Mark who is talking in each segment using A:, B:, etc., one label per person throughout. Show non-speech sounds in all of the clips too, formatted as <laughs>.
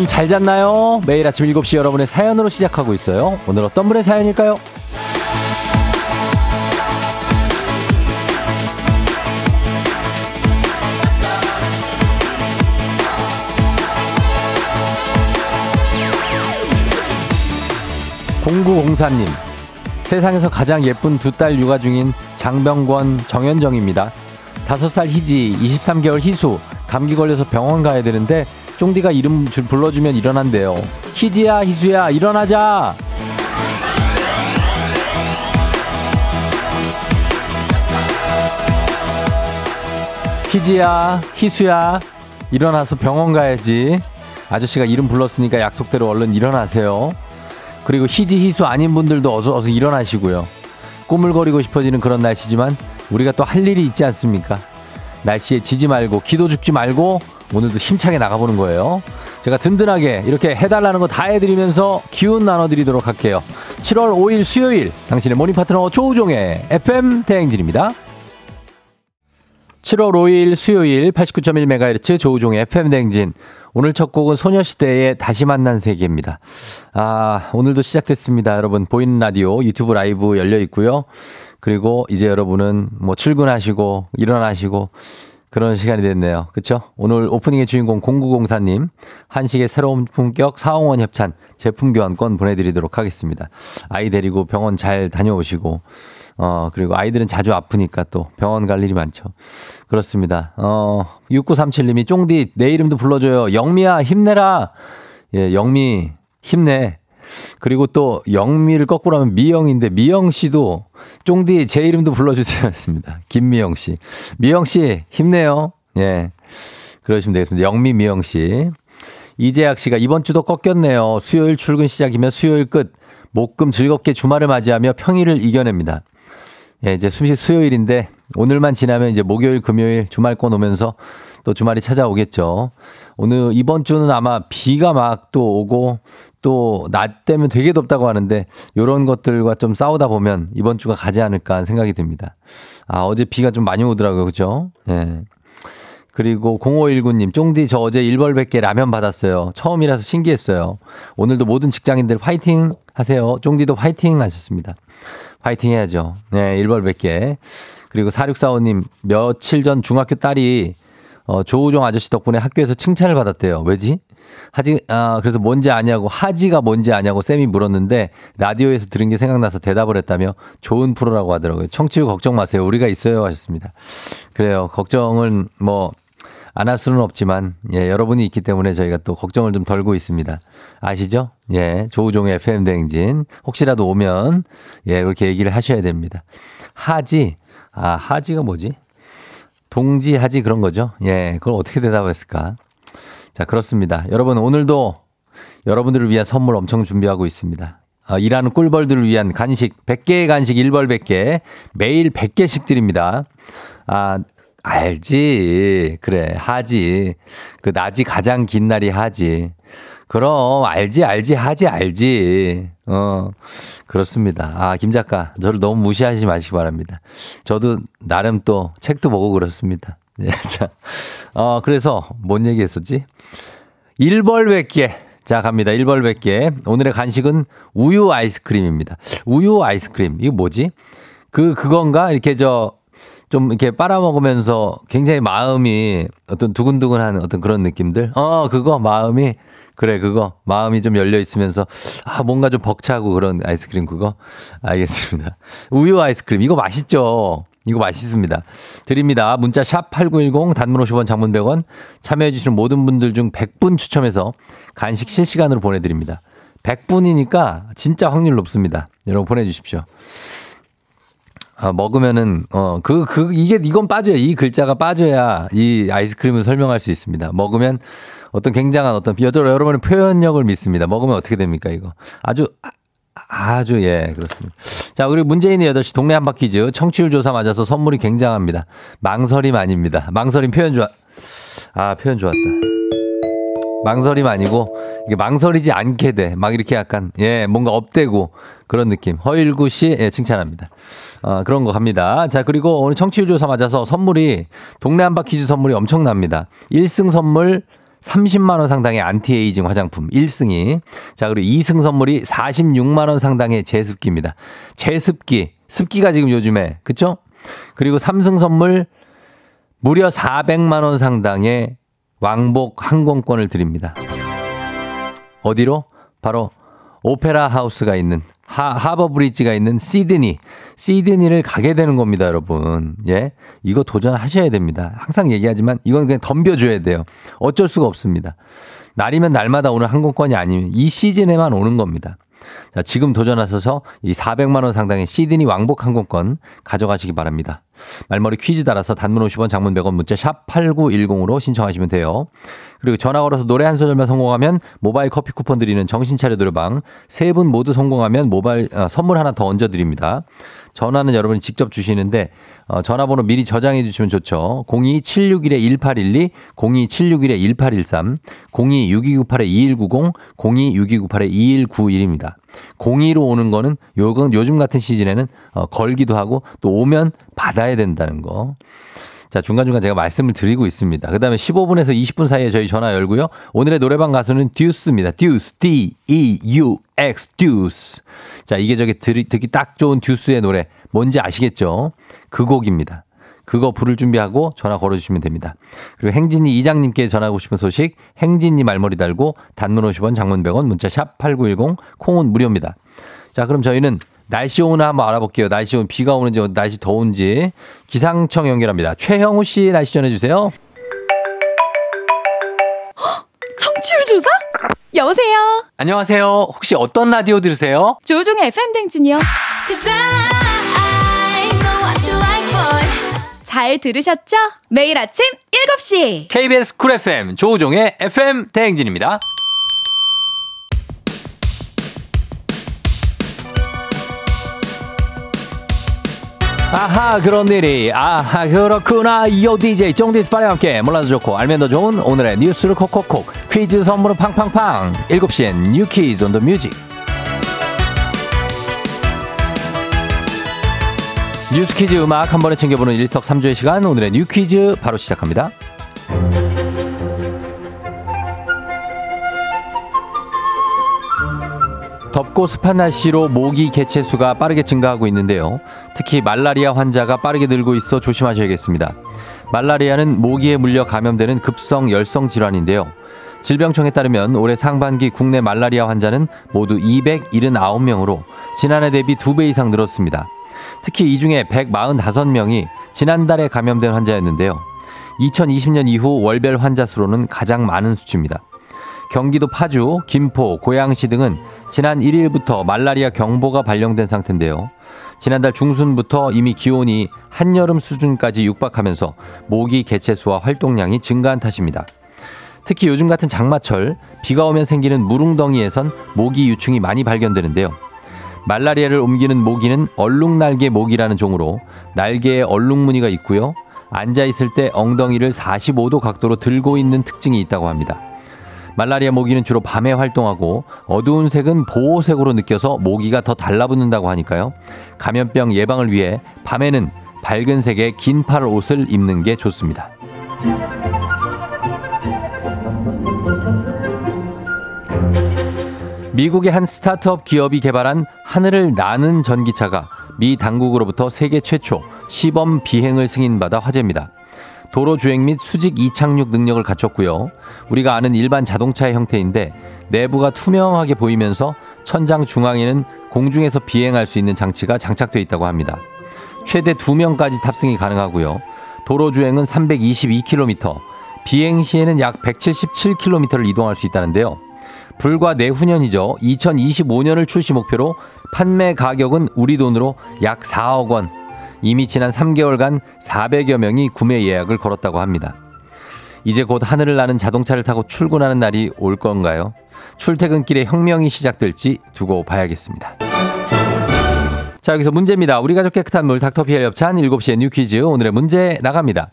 A: 여러분 잘 잤나요? 매일 아침 7시 여러분의 사연으로 시작하고 있어요. 오늘 어떤 분의 사연일까요? 0904님, 세상에서 가장 예쁜 두 딸 육아 중인 장병권 정현정입니다. 5살 희지, 23개월 희수, 감기 걸려서 병원 가야 되는데 쫑디가 이름 불러주면 일어난대요. 희지야, 희수야, 일어나자! 희지야, 희수야, 일어나서 병원 가야지. 아저씨가 이름 불렀으니까 약속대로 얼른 일어나세요. 그리고 희지 희수 아닌 분들도 어서 어서 일어나시고요. 꾸물거리고 싶어지는 그런 날씨지만 우리가 또 할 일이 있지 않습니까? 날씨에 지지 말고 기도 죽지 말고 오늘도 힘차게 나가보는 거예요. 제가 든든하게 이렇게 해달라는 거 다 해드리면서 기운 나눠드리도록 할게요. 7월 5일 수요일 당신의 morning 파트너 조우종의 FM 대행진입니다. 7월 5일 수요일 89.1MHz 조우종의 FM 대행진. 오늘 첫 곡은 소녀시대의 다시 만난 세계입니다. 아, 오늘도 시작됐습니다. 여러분, 보이는 라디오, 유튜브 라이브 열려 있고요. 그리고 이제 여러분은 뭐 출근하시고, 일어나시고, 그런 시간이 됐네요. 그쵸? 오늘 오프닝의 주인공 0904님, 한식의 새로운 품격 사홍원 협찬 제품 교환권 보내드리도록 하겠습니다. 아이 데리고 병원 잘 다녀오시고, 어, 그리고 아이들은 자주 아프니까 또 병원 갈 일이 많죠. 그렇습니다. 어, 6937님이 쫑디 내 이름도 불러줘요. 영미야, 힘내라. 예, 영미, 힘내. 그리고 또 영미를 거꾸로 하면 미영인데 미영 씨도 쫑디 제 이름도 불러주세요. <laughs> 했습니다. 김미영 씨. 미영 씨, 힘내요. 예. 그러시면 되겠습니다. 영미, 미영 씨. 이재학 씨가 이번 주도 꺾였네요. 수요일 출근 시작이면 수요일 끝. 목금 즐겁게 주말을 맞이하며 평일을 이겨냅니다. 예, 이제 숨쉬 수요일인데 오늘만 지나면 이제 목요일, 금요일 주말권 오면서 또 주말이 찾아오겠죠. 오늘 이번 주는 아마 비가 막 또 오고 또 낮 되면 되게 덥다고 하는데 요런 것들과 좀 싸우다 보면 이번 주가 가지 않을까 생각이 듭니다. 아, 어제 비가 좀 많이 오더라고요. 그죠? 예. 그리고 0519님, 쫑디 저 어제 1벌 100개 라면 받았어요. 처음이라서 신기했어요. 오늘도 모든 직장인들 화이팅 하세요. 쫑디도 화이팅 하셨습니다. 화이팅 해야죠. 네, 1벌 100개. 그리고 4645님, 며칠 전 중학교 딸이 어, 조우종 아저씨 덕분에 학교에서 칭찬을 받았대요. 왜지? 하지, 아, 그래서 뭔지 아냐고, 하지가 뭔지 아냐고 쌤이 물었는데, 라디오에서 들은 게 생각나서 대답을 했다며, 좋은 프로라고 하더라고요. 청취율 걱정 마세요. 우리가 있어요. 하셨습니다. 그래요. 걱정은 뭐, 안 할 수는 없지만, 예, 여러분이 있기 때문에 저희가 또 걱정을 좀 덜고 있습니다. 아시죠? 예, 조우종의 FM대행진. 혹시라도 오면, 예, 그렇게 얘기를 하셔야 됩니다. 하지, 아, 하지가 뭐지? 동지, 하지 그런 거죠? 예, 그걸 어떻게 대답했을까? 자, 그렇습니다. 여러분, 오늘도 여러분들을 위한 선물 엄청 준비하고 있습니다. 아, 일하는 꿀벌들을 위한 간식, 100개의 간식 1벌 100개, 매일 100개씩 드립니다. 아, 알지. 그래, 하지. 그 낮이 가장 긴 날이 하지. 그럼, 알지, 알지, 하지, 알지. 어, 그렇습니다. 아, 김 작가, 저를 너무 무시하지 마시기 바랍니다. 저도 나름 또 책도 보고 그렇습니다. <laughs> 예, 자, 어, 그래서 뭔 얘기 했었지? 1벌 100개. 자, 갑니다. 1벌 100개. 오늘의 간식은 우유 아이스크림입니다. 우유 아이스크림. 이거 뭐지? 그, 그건가? 이렇게 저, 좀 이렇게 빨아먹으면서 굉장히 마음이 어떤 두근두근한 어떤 그런 느낌들? 어, 그거 마음이 그래, 그거. 마음이 좀 열려 있으면서, 아, 뭔가 좀 벅차고 그런 아이스크림 그거? 알겠습니다. <laughs> 우유 아이스크림. 이거 맛있죠? 이거 맛있습니다. 드립니다. 문자 샵 8910 단문 50원 장문 100원 참여해 주시는 모든 분들 중 100분 추첨해서 간식 실시간으로 보내 드립니다. 100분이니까 진짜 확률 높습니다. 여러분 보내 주십시오. 아, 먹으면은, 어, 그, 그, 이게, 이건 빠져야, 이 글자가 빠져야 이 아이스크림을 설명할 수 있습니다. 먹으면 어떤 굉장한 어떤, 여러, 여러분의 표현력을 믿습니다. 먹으면 어떻게 됩니까, 이거. 아주, 아주, 예, 그렇습니다. 자, 그리고 문재인의 8시 동네 한바 퀴즈. 청취율 조사 맞아서 선물이 굉장합니다. 망설임 아닙니다. 망설임 표현 좋아. 아, 표현 좋았다. 망설임 아니고 이게 망설이지 않게 돼. 막 이렇게 약간 예 뭔가 업되고 그런 느낌. 허일구 씨 예, 칭찬합니다. 어, 그런 거 갑니다. 자 그리고 오늘 청취율 조사 맞아서 선물이 동네 한바 퀴즈 선물이 엄청납니다. 1승 선물 30만원 상당의 안티에이징 화장품 1승이. 자, 그리고 2승 선물이 46만원 상당의 제습기입니다. 제습기. 습기가 지금 요즘에, 그쵸? 그리고 3승 선물 무려 400만원 상당의 왕복 항공권을 드립니다. 어디로? 바로 오페라 하우스가 있는 하, 하버 브리지가 있는 시드니. 시드니를 가게 되는 겁니다, 여러분. 예. 이거 도전하셔야 됩니다. 항상 얘기하지만 이건 그냥 덤벼줘야 돼요. 어쩔 수가 없습니다. 날이면 날마다 오는 항공권이 아니면 이 시즌에만 오는 겁니다. 자, 지금 도전하셔서 이 400만원 상당의 시드니 왕복 항공권 가져가시기 바랍니다. 말머리 퀴즈 따라서 단문 50원 장문 100원 문자 샵 8910으로 신청하시면 돼요. 그리고 전화 걸어서 노래 한 소절만 성공하면 모바일 커피 쿠폰 드리는 정신차려 노래방 세 분 모두 성공하면 모바일 어, 선물 하나 더 얹어 드립니다. 전화는 여러분이 직접 주시는데 어, 전화번호 미리 저장해 주시면 좋죠. 02761-1812, 02761-1813, 026298-2190, 026298-2191입니다. 02로 오는 거는 요건 요즘 같은 시즌에는 어, 걸기도 하고 또 오면 받아야 된다는 거. 자, 중간중간 제가 말씀을 드리고 있습니다. 그 다음에 15분에서 20분 사이에 저희 전화 열고요. 오늘의 노래방 가수는 듀스입니다. 듀스, D-E-U-X, 듀스. 자, 이게 듣기, 듣기 딱 좋은 듀스의 노래. 뭔지 아시겠죠? 그 곡입니다. 그거 부를 준비하고 전화 걸어주시면 됩니다. 그리고 행진이 이장님께 전하고 싶은 소식, 행진이 말머리 달고 단문 50원, 장문 100원, 문자 샵 8910, 콩은 무료입니다. 자, 그럼 저희는 날씨 오늘 한번 알아볼게요. 날씨 오늘 비가 오는지 날씨 더운지 기상청 연결합니다. 최형우 씨 날씨 전해주세요.
B: 청취율 조사? 여보세요.
A: 안녕하세요. 혹시 어떤 라디오 들으세요?
B: 조우종의 FM 대행진이요. 잘 들으셨죠? 매일 아침 7시.
A: KBS 쿨 FM 조우종의 FM 대행진입니다. 아하 그런 일이 아하 그렇구나 요 DJ 쫑디스 파리와 함께 몰라도 좋고 알면 더 좋은 오늘의 뉴스를 콕콕콕 퀴즈 선물은 팡팡팡 7시엔 뉴 퀴즈 on the music 뉴스 퀴즈 음악 한 번에 챙겨보는 일석삼조의 시간 오늘의 뉴 퀴즈 바로 시작합니다. 덥고 습한 날씨로 모기 개체 수가 빠르게 증가하고 있는데요. 특히 말라리아 환자가 빠르게 늘고 있어 조심하셔야겠습니다. 말라리아는 모기에 물려 감염되는 급성 열성 질환인데요. 질병청에 따르면 올해 상반기 국내 말라리아 환자는 모두 279명으로 지난해 대비 2배 이상 늘었습니다. 특히 이 중에 145명이 지난달에 감염된 환자였는데요. 2020년 이후 월별 환자 수로는 가장 많은 수치입니다. 경기도 파주, 김포, 고양시 등은 지난 1일부터 말라리아 경보가 발령된 상태인데요. 지난달 중순부터 이미 기온이 한여름 수준까지 육박하면서 모기 개체 수와 활동량이 증가한 탓입니다. 특히 요즘 같은 장마철 비가 오면 생기는 무릉덩이에선 모기 유충이 많이 발견되는데요. 말라리아를 옮기는 모기는 얼룩날개 모기라는 종으로 날개에 얼룩 무늬가 있고요. 앉아 있을 때 엉덩이를 45도 각도로 들고 있는 특징이 있다고 합니다. 말라리아 모기는 주로 밤에 활동하고 어두운 색은 보호색으로 느껴서 모기가 더 달라붙는다고 하니까요. 감염병 예방을 위해 밤에는 밝은 색의 긴 팔 옷을 입는 게 좋습니다. 미국의 한 스타트업 기업이 개발한 하늘을 나는 전기차가 미 당국으로부터 세계 최초 시범 비행을 승인받아 화제입니다. 도로 주행 및 수직 이착륙 능력을 갖췄고요. 우리가 아는 일반 자동차의 형태인데 내부가 투명하게 보이면서 천장 중앙에는 공중에서 비행할 수 있는 장치가 장착되어 있다고 합니다. 최대 2명까지 탑승이 가능하고요. 도로 주행은 322km, 비행 시에는 약 177km를 이동할 수 있다는데요. 불과 내후년이죠. 2025년을 출시 목표로 판매 가격은 우리 돈으로 약 4억 원. 이미 지난 3개월간 400여 명이 구매 예약을 걸었다고 합니다. 이제 곧 하늘을 나는 자동차를 타고 출근하는 날이 올 건가요? 출퇴근길에 혁명이 시작될지 두고 봐야겠습니다. 자, 여기서 문제입니다. 우리 가족 깨끗한 물 닥터피엘 협찬 7시에 뉴 퀴즈. 오늘의 문제 나갑니다.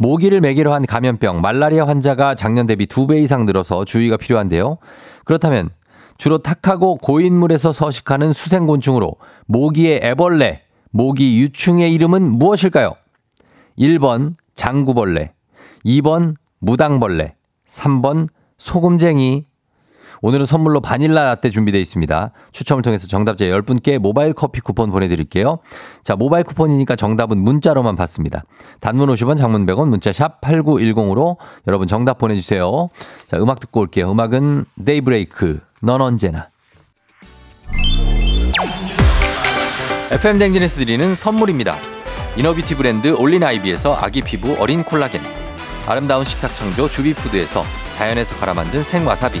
A: 모기를 매개로 한 감염병 말라리아 환자가 작년 대비 2배 이상 늘어서 주의가 필요한데요. 그렇다면 주로 탁하고 고인물에서 서식하는 수생곤충으로 모기의 애벌레, 모기 유충의 이름은 무엇일까요? 1번 장구벌레, 2번 무당벌레, 3번 소금쟁이. 오늘은 선물로 바닐라 라떼 준비되어 있습니다. 추첨을 통해서 정답자 10분께 모바일 커피 쿠폰 보내드릴게요. 자, 모바일 쿠폰이니까 정답은 문자로만 받습니다. 단문 50원, 장문 100원, 문자 샵 8910으로 여러분 정답 보내주세요. 자, 음악 듣고 올게요. 음악은 데이브레이크, 넌 언제나. FM 대행진에서 드리는 선물입니다. inner beauty 브랜드 올린 아이비에서 아기 피부 어린 콜라겐. 아름다운 식탁 창조 주비푸드에서 자연에서 갈아 만든 생와사비.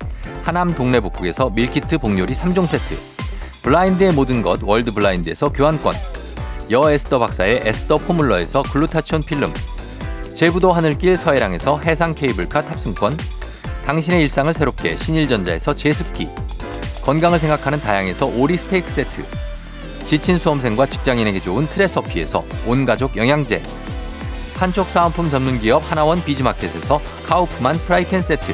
A: 하남 동래복국에서 밀키트 복요리 3종 세트 블라인드의 모든 것 월드 블라인드에서 교환권 여 에스더 박사의 에스더 포뮬러에서 글루타치온 필름 제부도 하늘길 서해랑에서 해상 케이블카 탑승권 당신의 일상을 새롭게 신일전자에서 제습기 건강을 생각하는 다향에서 오리 스테이크 세트 지친 수험생과 직장인에게 좋은 트레서피에서 온가족 영양제 판촉 사은품 전문 기업 하나원 비즈마켓에서 카우프만 프라이팬 세트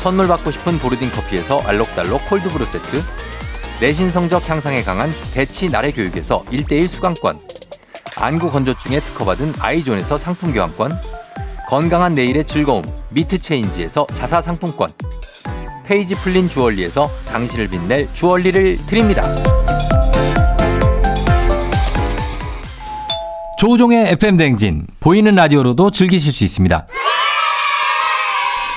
A: 선물 받고 싶은 보르딘 커피에서 알록달록 콜드브루 세트, 내신 성적 향상에 강한 대치 나래 교육에서 1대1 수강권, 안구 건조증에 특허받은 아이존에서 상품 교환권, 건강한 내일의 즐거움 미트 체인지에서 자사 상품권, 페이지 풀린 주얼리에서 당신을 빛낼 주얼리를 드립니다. 조우종의 FM 댕진 보이는 라디오로도 즐기실 수 있습니다.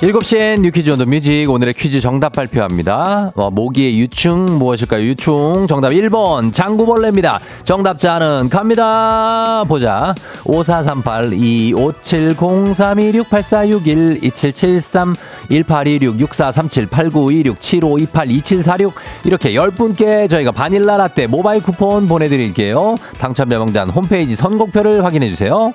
A: 7시엔 New Quiz on the Music 오늘의 퀴즈 정답 발표합니다. 어, 모기의 유충 무엇일까요? 유충 정답 1번 장구벌레입니다. 정답자는 갑니다. 보자. 5438 2570 3226 8461 2773 1826 6437 8926 7528 2746 이렇게 10분께 저희가 바닐라 라떼 모바일 쿠폰 보내드릴게요. 당첨자 명단 홈페이지 선곡표를 확인해주세요.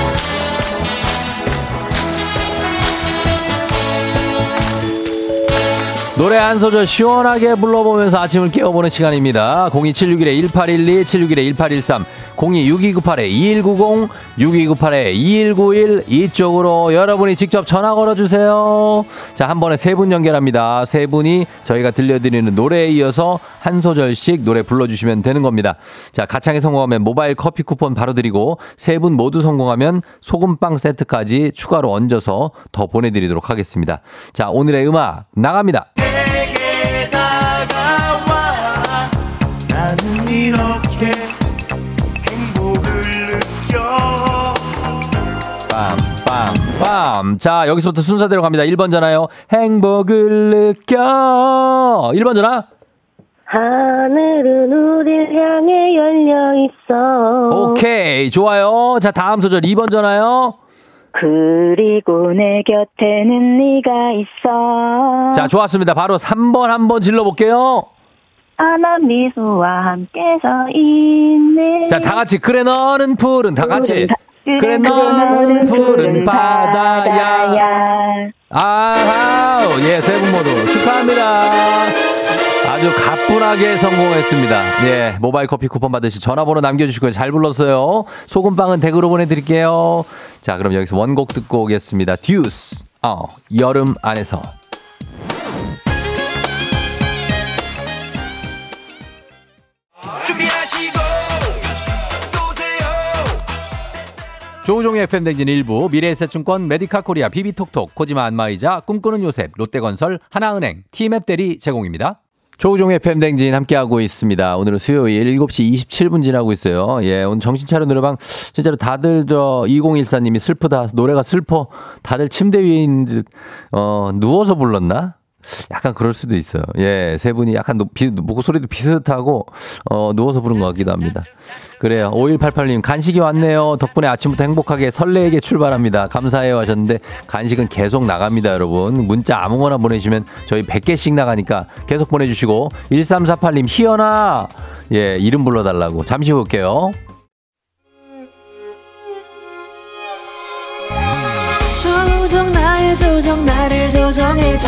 A: 노래 한 소절 시원하게 불러보면서 아침을 깨워보는 시간입니다. 02761-1812, 761-1813, 026298-2190, 6298-2191 이쪽으로 여러분이 직접 전화 걸어주세요. 자, 한 번에 세 분 연결합니다. 세 분이 저희가 들려드리는 노래에 이어서 한 소절씩 노래 불러주시면 되는 겁니다. 자, 가창에 성공하면 모바일 커피 쿠폰 바로 드리고 세 분 모두 성공하면 소금빵 세트까지 추가로 얹어서 더 보내드리도록 하겠습니다. 자, 오늘의 음악 나갑니다. 이렇게 행복을 느껴. 빰빰빰. 자 여기서부터 순서대로 갑니다. 1번 전화요. 행복을 느껴. 1번 전화.
C: 하늘은 우릴 향해 열려 있어.
A: 오케이 좋아요. 자 다음 소절 2번 전화요.
C: 그리고 내 곁에는 네가 있어.
A: 자 좋았습니다. 바로 3번 한번 질러볼게요
C: 아난 미소와 함께 서 있네.
A: 자 다 같이 그래 너는 푸른 다 같이.
C: 그래,
A: 너는 푸른 바다야. 아우. 예세 분 모두 축하합니다. 아주 가뿐하게 성공했습니다. 예 모바일 커피 쿠폰 받으실 전화번호 남겨주시고요 잘 불렀어요. 소금빵은 댁으로 보내드릴게요. 자 그럼 여기서 원곡 듣고 오겠습니다. 듀스 어 여름 안에서 조우종의 FM댕진 1부 미래에셋증권 메디카 코리아 비비톡톡 코지마 안마의자 꿈꾸는 요셉 롯데건설 하나은행 티맵 대리 제공입니다. 조우종의 FM댕진 함께하고 있습니다. 오늘은 수요일 7시 27분 지나고 있어요. 예, 오늘 정신차려 노래방 진짜로 다들 저 2014님이 슬프다. 노래가 슬퍼. 다들 침대 있는 듯, 어, 누워서 불렀나? 약간 그럴 수도 있어요. 예, 세 분이 약간 비, 목소리도 비슷하고, 어, 누워서 부른 것 같기도 합니다. 그래요. 5188님, 간식이 왔네요. 덕분에 아침부터 행복하게 설레게 출발합니다. 감사해요 하셨는데, 간식은 계속 나갑니다, 여러분. 문자 아무거나 보내시면 저희 100개씩 나가니까 계속 보내주시고, 1348님, 희연아! 예, 이름 불러달라고. 잠시 후 올게요.
D: 조정 나의 조정 나를 조정해줘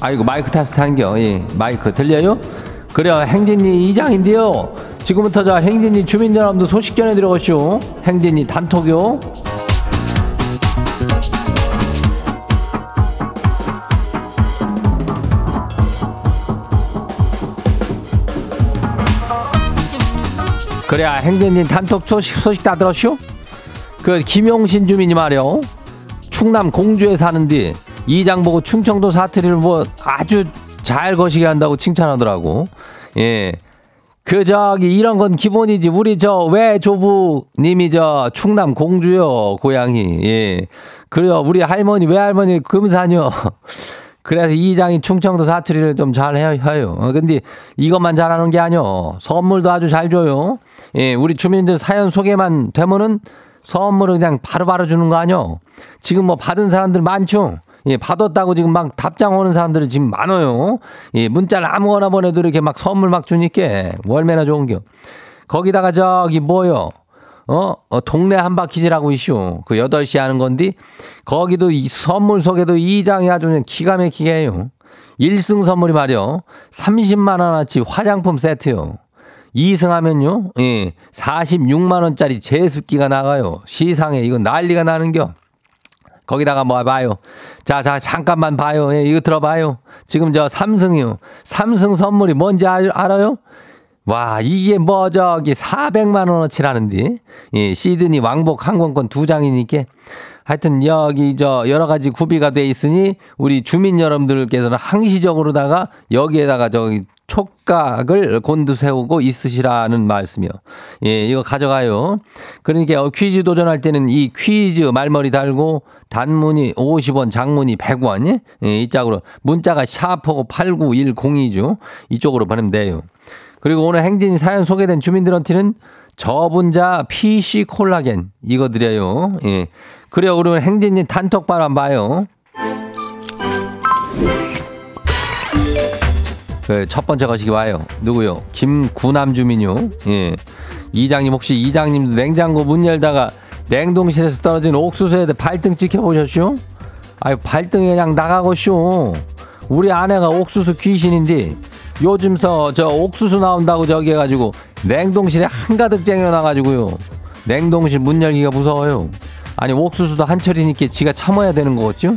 A: 아이고, 마이크 테스트 한겨. 예. 마이크 들려요? 그래요. 행진이 이장인데요. 지금부터 자, 행진이 주민 여러분들 소식 전해 드려가시오. 행진이 단톡요. 그래야 행진이 단톡 소식, 소식 다 들었쇼? 그 김용신 주민이 말이요. 충남 공주에 사는데 이장 보고 충청도 사투리를 뭐 아주 잘 거시게 한다고 칭찬하더라고. 예. 그 저기 이런 건 기본이지. 우리 저 외조부님이 저 충남 공주요 고향이. 예. 그래요. 우리 할머니 외할머니 금산요. <laughs> 그래서 이장이 충청도 사투리를 좀 잘 해요. 어, 근데 이것만 잘하는 게 아니요. 선물도 아주 잘 줘요. 예, 우리 주민들 사연 소개만 되면은 선물을 그냥 바로바로 주는 거 아니요. 지금 뭐 받은 사람들 많죠. 예, 받았다고 지금 막 답장 오는 사람들이 지금 많아요. 예, 문자를 아무거나 보내도 이렇게 막 선물 막 주니까 얼마나 좋은겨. 거기다가 저기 뭐요? 어, 어 동네 한바퀴즈라고 이슈. 그 8시 하는 건데 거기도 이 선물 속에도 이 장이 아주 그냥 기가 막히게 해요. 1승 선물이 말이요. 30만 원어치 화장품 세트요. 2승 하면요. 예. 46만 원짜리 제습기가 나가요. 시상에 이거 난리가 나는겨. 거기다가 뭐 봐요. 자, 자, 잠깐만 봐요. 예, 이거 들어봐요. 지금 저 삼승이요. 삼승 선물이 뭔지 알, 알아요? 와, 이게 뭐 저기 400만 원어치라는데. 예, 시드니 왕복 항공권 두 장이니까 하여튼 여기 저 여러 가지 구비가 돼 있으니 우리 주민 여러분들께서는 항시적으로다가 여기에다가 저기 촉각을 곤두세우고 있으시라는 말씀이요. 예, 이거 가져가요. 그러니까 퀴즈 도전할 때는 이 퀴즈 말머리 달고 단문이 50원, 장문이 100원, 예, 이 짝으로 문자가 샤프고 89102죠. 이쪽으로 보내면 돼요. 그리고 오늘 행진이 사연 소개된 주민들한테는 저분자 PC 콜라겐 이거 드려요. 예. 그래요. 그러면 행진이 단톡방 한번 봐요. 그 첫 번째 거시기 와요. 누구요? 김구남 주민요. 예. 이장님 혹시 이장님도 냉장고 문 열다가 냉동실에서 떨어진 옥수수에 발등 찍혀보셨쇼? 아유 발등에 그냥 나가고쇼. 우리 아내가 옥수수 귀신인데 요즘서 저 옥수수 나온다고 저기 해가지고 냉동실에 한가득 쟁여놔가지고요. 냉동실 문 열기가 무서워요. 아니 옥수수도 한철이니까 지가 참아야 되는 거겠죠?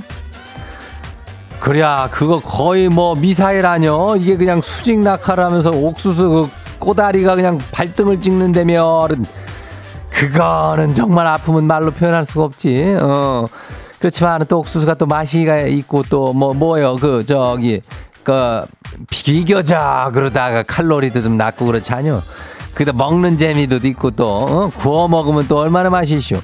A: 그래야 그거 거의 뭐 미사일 아니여 이게 그냥 수직 낙하를 하면서 옥수수 그 꼬다리가 그냥 발등을 찍는다면 그거는 정말 아픔은 말로 표현할 수가 없지. 어. 그렇지만 또 옥수수가 또 맛이가 있고 또 뭐 뭐요? 그 저기 그 비교적 그러다가 칼로리도 좀 낮고 그렇지 않요? 그다 먹는 재미도 있고 또 어? 구워 먹으면 또 얼마나 맛있쇼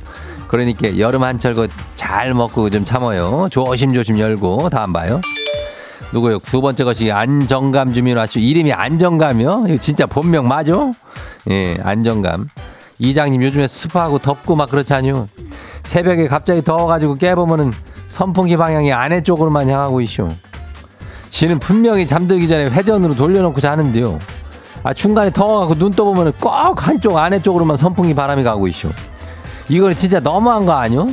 A: 그러니까 여름 한철 그잘 먹고 좀 참아요. 조심조심 열고 다음 봐요. 누구요? 두 번째 것이 안정감 주민 왔죠. 이름이 안정감이요? 이거 진짜 본명 맞아? 예, 안정감. 이장님 요즘에 습하고 덥고 막 그렇지 않요? 새벽에 갑자기 더워가지고 깨보면은 선풍기 방향이 아래 쪽으로만 향하고 있쇼. 지는 분명히 잠들기 전에 회전으로 돌려놓고 자는데요. 아, 중간에 더워가고 눈 떠보면은 꼭 한쪽 아래 쪽으로만 선풍기 바람이 가고 있쇼. 이거 진짜 너무한 거 아니요?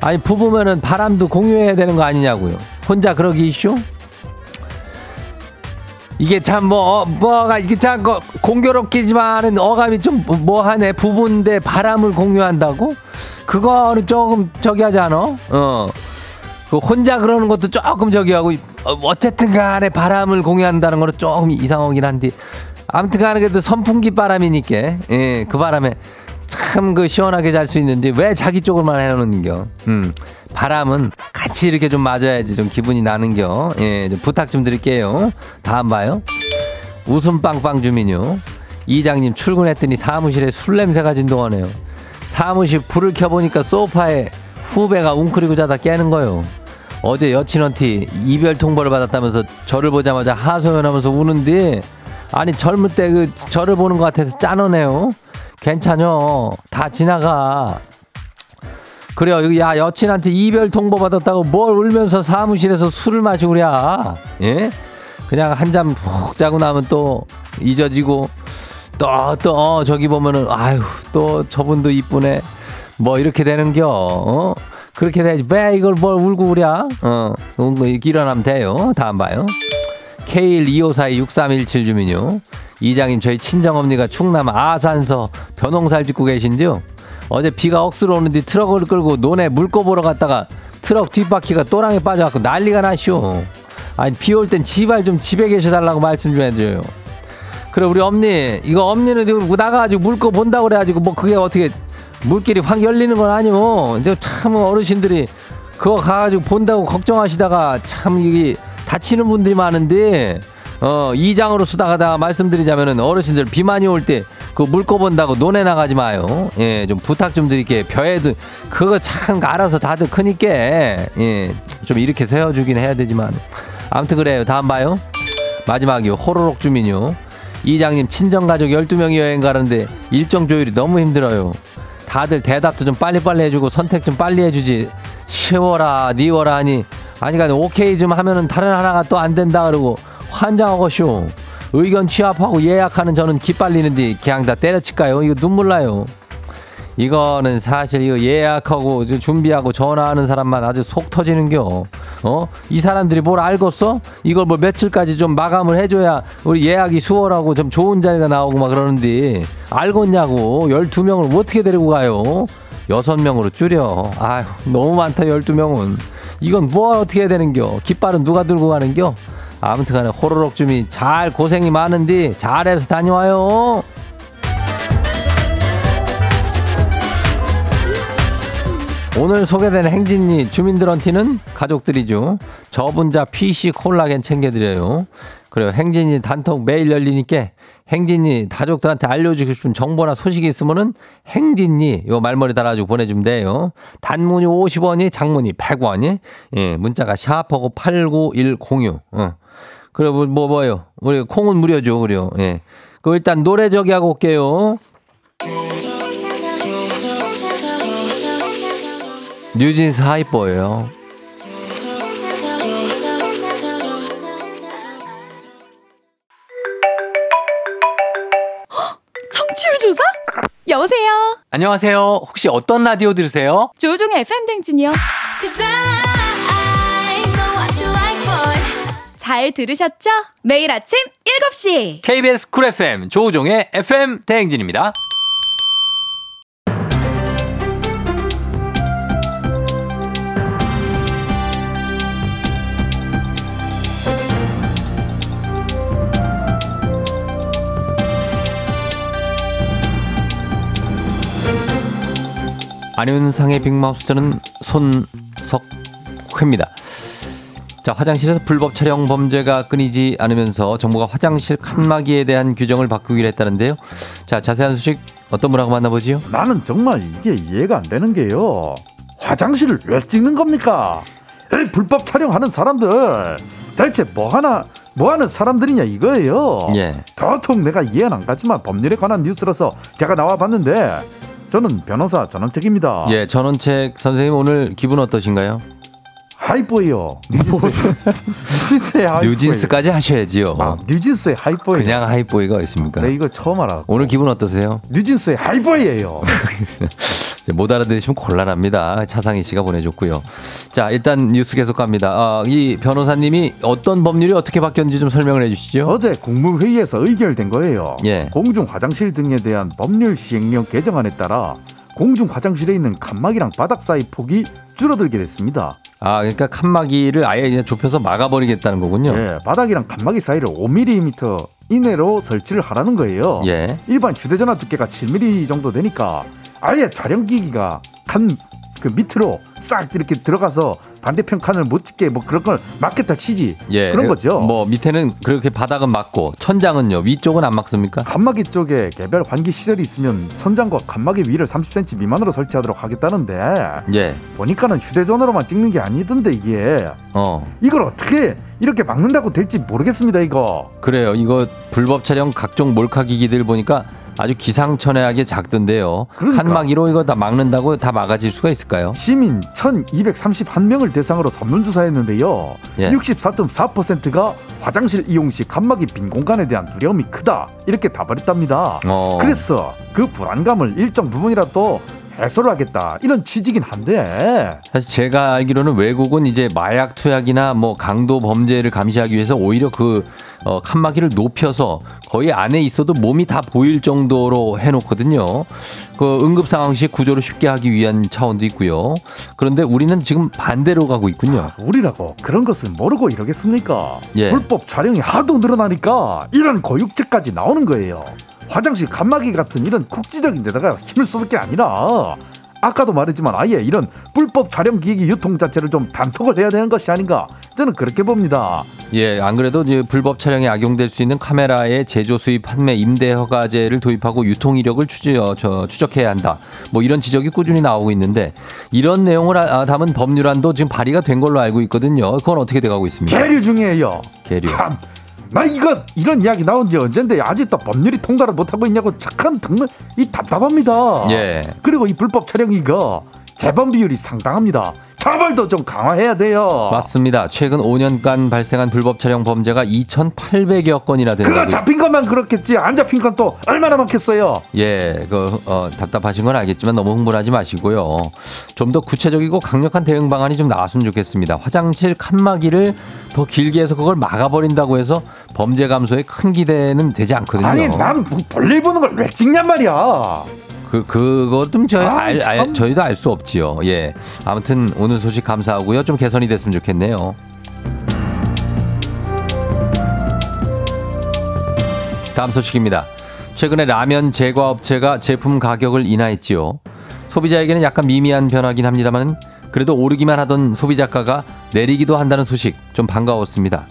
A: 아니 부부면은 바람도 공유해야 되는 거 아니냐고요. 혼자 그러기 이슈? 이게 참 뭐 뭐가 이게 참 거- 공교롭기지만은 어감이 좀 뭐하네 부부인데 바람을 공유한다고? 그거는 조금 저기 하지 않아? 어. 그 혼자 그러는 것도 조금 저기 하고 어, 어쨌든 간에 바람을 공유한다는 거는 조금 이상하긴 한데 아무튼 간에 그래도 선풍기 바람이니까 예, 그 바람에 참 그 시원하게 잘 수 있는데 왜 자기 쪽으로만 해놓는겨? 음, 바람은 같이 이렇게 좀 맞아야지 좀 기분이 나는겨. 예, 좀 부탁 좀 드릴게요. 다음 봐요. 웃음 빵빵 주민요. 이장님 출근했더니 사무실에 술 냄새가 진동하네요. 사무실 불을 켜보니까 소파에 후배가 웅크리고 자다 깨는 거요. 어제 여친한테 이별 통보를 받았다면서 저를 보자마자 하소연하면서 우는데 아니 젊을 때 그 저를 보는 것 같아서 짠하네요. 괜찮요. 다 지나가. 그래요. 이거 야 여친한테 이별 통보 받았다고 뭘 울면서 사무실에서 술을 마시고 그래. 예? 그냥 한 잔 푹 자고 나면 또 잊어지고 또또 어, 저기 보면은 아유 또 저분도 이쁘네. 뭐 이렇게 되는겨. 어? 그렇게 돼야지. 왜 이걸 뭘 울고 그래? 어, 음, 일어나면 돼요. 다음 봐요. K125426317 주민요. 이장님 저희 친정엄니가 충남 아산서 벼농살 짓고 계신데요. 어제 비가 억수로 오는데 트럭을 끌고 논에 물고 보러 갔다가 트럭 뒷바퀴가 또랑에 빠져갖고 난리가 나시오. 아니 비 올 땐 지발 좀 집에 계셔달라고 말씀 좀 해줘요. 그래 우리 엄니 이거 엄니는 지금 나가가지고 물고 본다고 그래가지고 뭐 그게 어떻게 물길이 확 열리는 건 아니오. 이제 참 어르신들이 그거 가가지고 본다고 걱정하시다가 참 이게 다치는 분들이 많은데 어 이장으로 쓰다가다 말씀드리자면은 어르신들 비 많이 올 때 그 물고 본다고 논에 나가지 마요. 예, 좀 부탁 좀 드릴게. 벼에도 그거 참 알아서 다들 크니까 예, 좀 이렇게 세워주긴 해야 되지만 아무튼 그래요. 다음 봐요. 마지막이요. 호로록 주민요. 이장님 친정가족 12명이 여행 가는데 일정 조율이 너무 힘들어요. 다들 대답도 좀 빨리빨리 해주고 선택 좀 빨리 해주지. 쉬워라, 니워라 하니. 아니 가 오케이 좀 하면은 다른 하나가 또 안 된다 그러고 환장하고 쇼. 의견 취합하고 예약하는 저는 기빨리는데 그냥 다 때려칠까요? 이거 눈물 나요. 이거는 사실 이거 예약하고 준비하고 전화하는 사람만 아주 속 터지는겨. 어? 이 사람들이 뭘 알겠어? 이걸 뭐 며칠까지 좀 마감을 해줘야 우리 예약이 수월하고 좀 좋은 자리가 나오고 막 그러는데 알겠냐고. 12명을 어떻게 데리고 가요? 6명으로 줄여. 아휴, 너무 많다, 12명은. 이건 뭐 어떻게 해야 되는겨? 깃발은 누가 들고 가는겨? 아무튼 간에 호로록 주민 잘 고생이 많은데 잘해서 다녀와요. 오늘 소개된 행진이 주민들한테는 가족들이죠. 저분자 PC 콜라겐 챙겨드려요. 그래요. 행진이 단톡 매일 열리니까 행진이 가족들한테 알려주고 싶은 정보나 소식이 있으면은 행진이 요 말머리 달아주고 보내주면 돼요. 단문이 50원이 장문이 100원이 예, 문자가 샤프하고 89106. 어. 그래 뭐, 뭐 뭐요? 우리 콩은 무료죠. 그래요. 예. 그 일단 노래 저기 하고 올게요. 뉴진스 하이퍼예요.
B: 청취율 조사? 여보세요.
A: 안녕하세요. 혹시 어떤 라디오 들으세요?
B: 조종의 FM 댕진이요. 잘 들으셨죠? 매일 아침 7시.
A: KBS 쿨 FM 조우종의 FM 대행진입니다. 안윤상의 빅마우스 저는 손석회입니다. 자, 화장실에서 불법 촬영 범죄가 끊이지 않으면서 정부가 화장실 칸막이에 대한 규정을 바꾸기로 했다는데요. 자, 자세한 소식 어떤 분하고 만나보지요?
E: 나는 정말 이게 이해가 안 되는 게요. 화장실을 왜 찍는 겁니까? 에이, 불법 촬영하는 사람들 대체 뭐 하나 뭐 하는 사람들이냐 이거예요.
A: 예.
E: 도통 내가 이해는 안 가지만 법률에 관한 뉴스라서 제가 나와 봤는데 저는 변호사 전원책입니다.
A: 예, 전원책 선생님 오늘 기분 어떠신가요?
E: Hype Boy요. 뉴진스. 뉴진스의 Hype Boy.
A: 뉴진스까지 하셔야지요.
E: 아, 뉴진스의 Hype Boy.
A: 그냥 Hype Boy가 있습니까?
E: 네, 이거 처음 알아.
A: 오늘 기분 어떠세요?
E: 뉴진스의 Hype Boy예요. <laughs>
A: 못 알아들으시면 곤란합니다. 차상희 씨가 보내줬고요. 자, 일단 뉴스 계속 갑니다. 아, 이 변호사님이 어떤 법률이 어떻게 바뀌었는지 좀 설명을 해 주시죠.
E: 어제 국무회의에서 의결된 거예요.
A: 예.
E: 공중 화장실 등에 대한 법률 시행령 개정안에 따라 공중 화장실에 있는 칸막이랑 바닥 사이 폭이 줄어들게 됐습니다.
A: 아, 그러니까 칸막이를 아예 그냥 좁혀서 막아버리겠다는 거군요.
E: 예, 바닥이랑 칸막이 사이를 5mm 이내로 설치를 하라는 거예요.
A: 예.
E: 일반 휴대전화 두께가 7mm 정도 되니까 아예 촬영기기가 칸 그 밑으로 싹 이렇게 들어가서 반대편 칸을 못 찍게 뭐 그런 걸 막겠다 치지
A: 예.
E: 그런 거죠.
A: 뭐 밑에는 그렇게 바닥은 막고 천장은요. 위쪽은 안 막습니까?
E: 칸막이 쪽에 개별 환기 시설이 있으면 천장과 칸막이 위를 30cm 미만으로 설치하도록 하겠다는데
A: 예.
E: 보니까는 휴대전화로만 찍는 게 아니던데 이게
A: 어.
E: 이걸 어떻게 이렇게 막는다고 될지 모르겠습니다 이거
A: 그래요. 이거 불법 촬영 각종 몰카 기기들 보니까 아주 기상천외하게 작던데요.
E: 그러니까.
A: 칸막이로 이거 다 막는다고 다 막아질 수가 있을까요?
E: 시민 1231명을 대상으로 설문조사했는데요
A: 예.
E: 64.4%가 화장실 이용 시 칸막이 빈 공간에 대한 두려움이 크다 이렇게 답을 했답니다
A: 어.
E: 그래서 그 불안감을 일정 부분이라도 해소를 하겠다 이런 취지긴 한데
A: 사실 제가 알기로는 외국은 이제 마약 투약이나 뭐 강도 범죄를 감시하기 위해서 오히려 그 어, 칸막이를 높여서 거의 안에 있어도 몸이 다 보일 정도로 해놓거든요. 그 응급 상황 시 구조를 쉽게 하기 위한 차원도 있고요. 그런데 우리는 지금 반대로 가고 있군요.
E: 우리라고 그런 것을 모르고 이러겠습니까?
A: 예.
E: 불법 촬영이 하도 늘어나니까 이런 고육죄까지 나오는 거예요. 화장실 칸막이 같은 이런 국지적인 데다가 힘을 쏟을 게 아니라 아까도 말했지만 아예 이런 불법 촬영 기기 유통 자체를 좀 단속을 해야 되는 것이 아닌가 저는 그렇게 봅니다.
A: 예, 안 그래도 이제 불법 촬영에 악용될 수 있는 카메라의 제조, 수입, 판매, 임대 허가제를 도입하고 유통 이력을 추적, 저, 추적해야 한다. 뭐 이런 지적이 꾸준히 나오고 있는데 이런 내용을 아- 담은 법률안도 지금 발의가 된 걸로 알고 있거든요. 그건 어떻게 돼가고 있습니까?
E: 계류 중이에요.
A: 계류.
E: 참. 나 이거 이런 이야기 나온 지 언젠데 아직도 법률이 통과를 못하고 있냐고 착한 정말 이 답답합니다.
A: 예.
E: 그리고 이 불법 촬영 이거 재범 비율이 상당합니다. 처벌도 좀 강화해야 돼요.
A: 맞습니다. 최근 5년간 발생한 불법 촬영 범죄가 2,800여 건이나
E: 그거
A: 된다고.
E: 잡힌 것만 그렇겠지 안 잡힌 건 또 얼마나 많겠어요.
A: 예, 그 어, 답답하신 건 알겠지만 너무 흥분하지 마시고요. 좀 더 구체적이고 강력한 대응 방안이 좀 나왔으면 좋겠습니다. 화장실 칸막이를 더 길게 해서 그걸 막아버린다고 해서 범죄 감소에 큰 기대는 되지 않거든요.
E: 아니 난 뭐- 볼일 보는 걸 왜 찍냔 말이야.
A: 그좀 저희
E: 아,
A: 알, 알-
E: 참.
A: 저희도 알 수 없지요. 예. 아무튼 오늘 소식 감사하고요. 좀 개선이 됐으면 좋겠네요. 다음 소식입니다. 최근에 라면 제과 업체가 제품 가격을 인하했지요. 소비자에게는 약간 미미한 변화긴 합니다만 그래도 오르기만 하던 소비자가가 내리기도 한다는 소식 좀 반가웠습니다.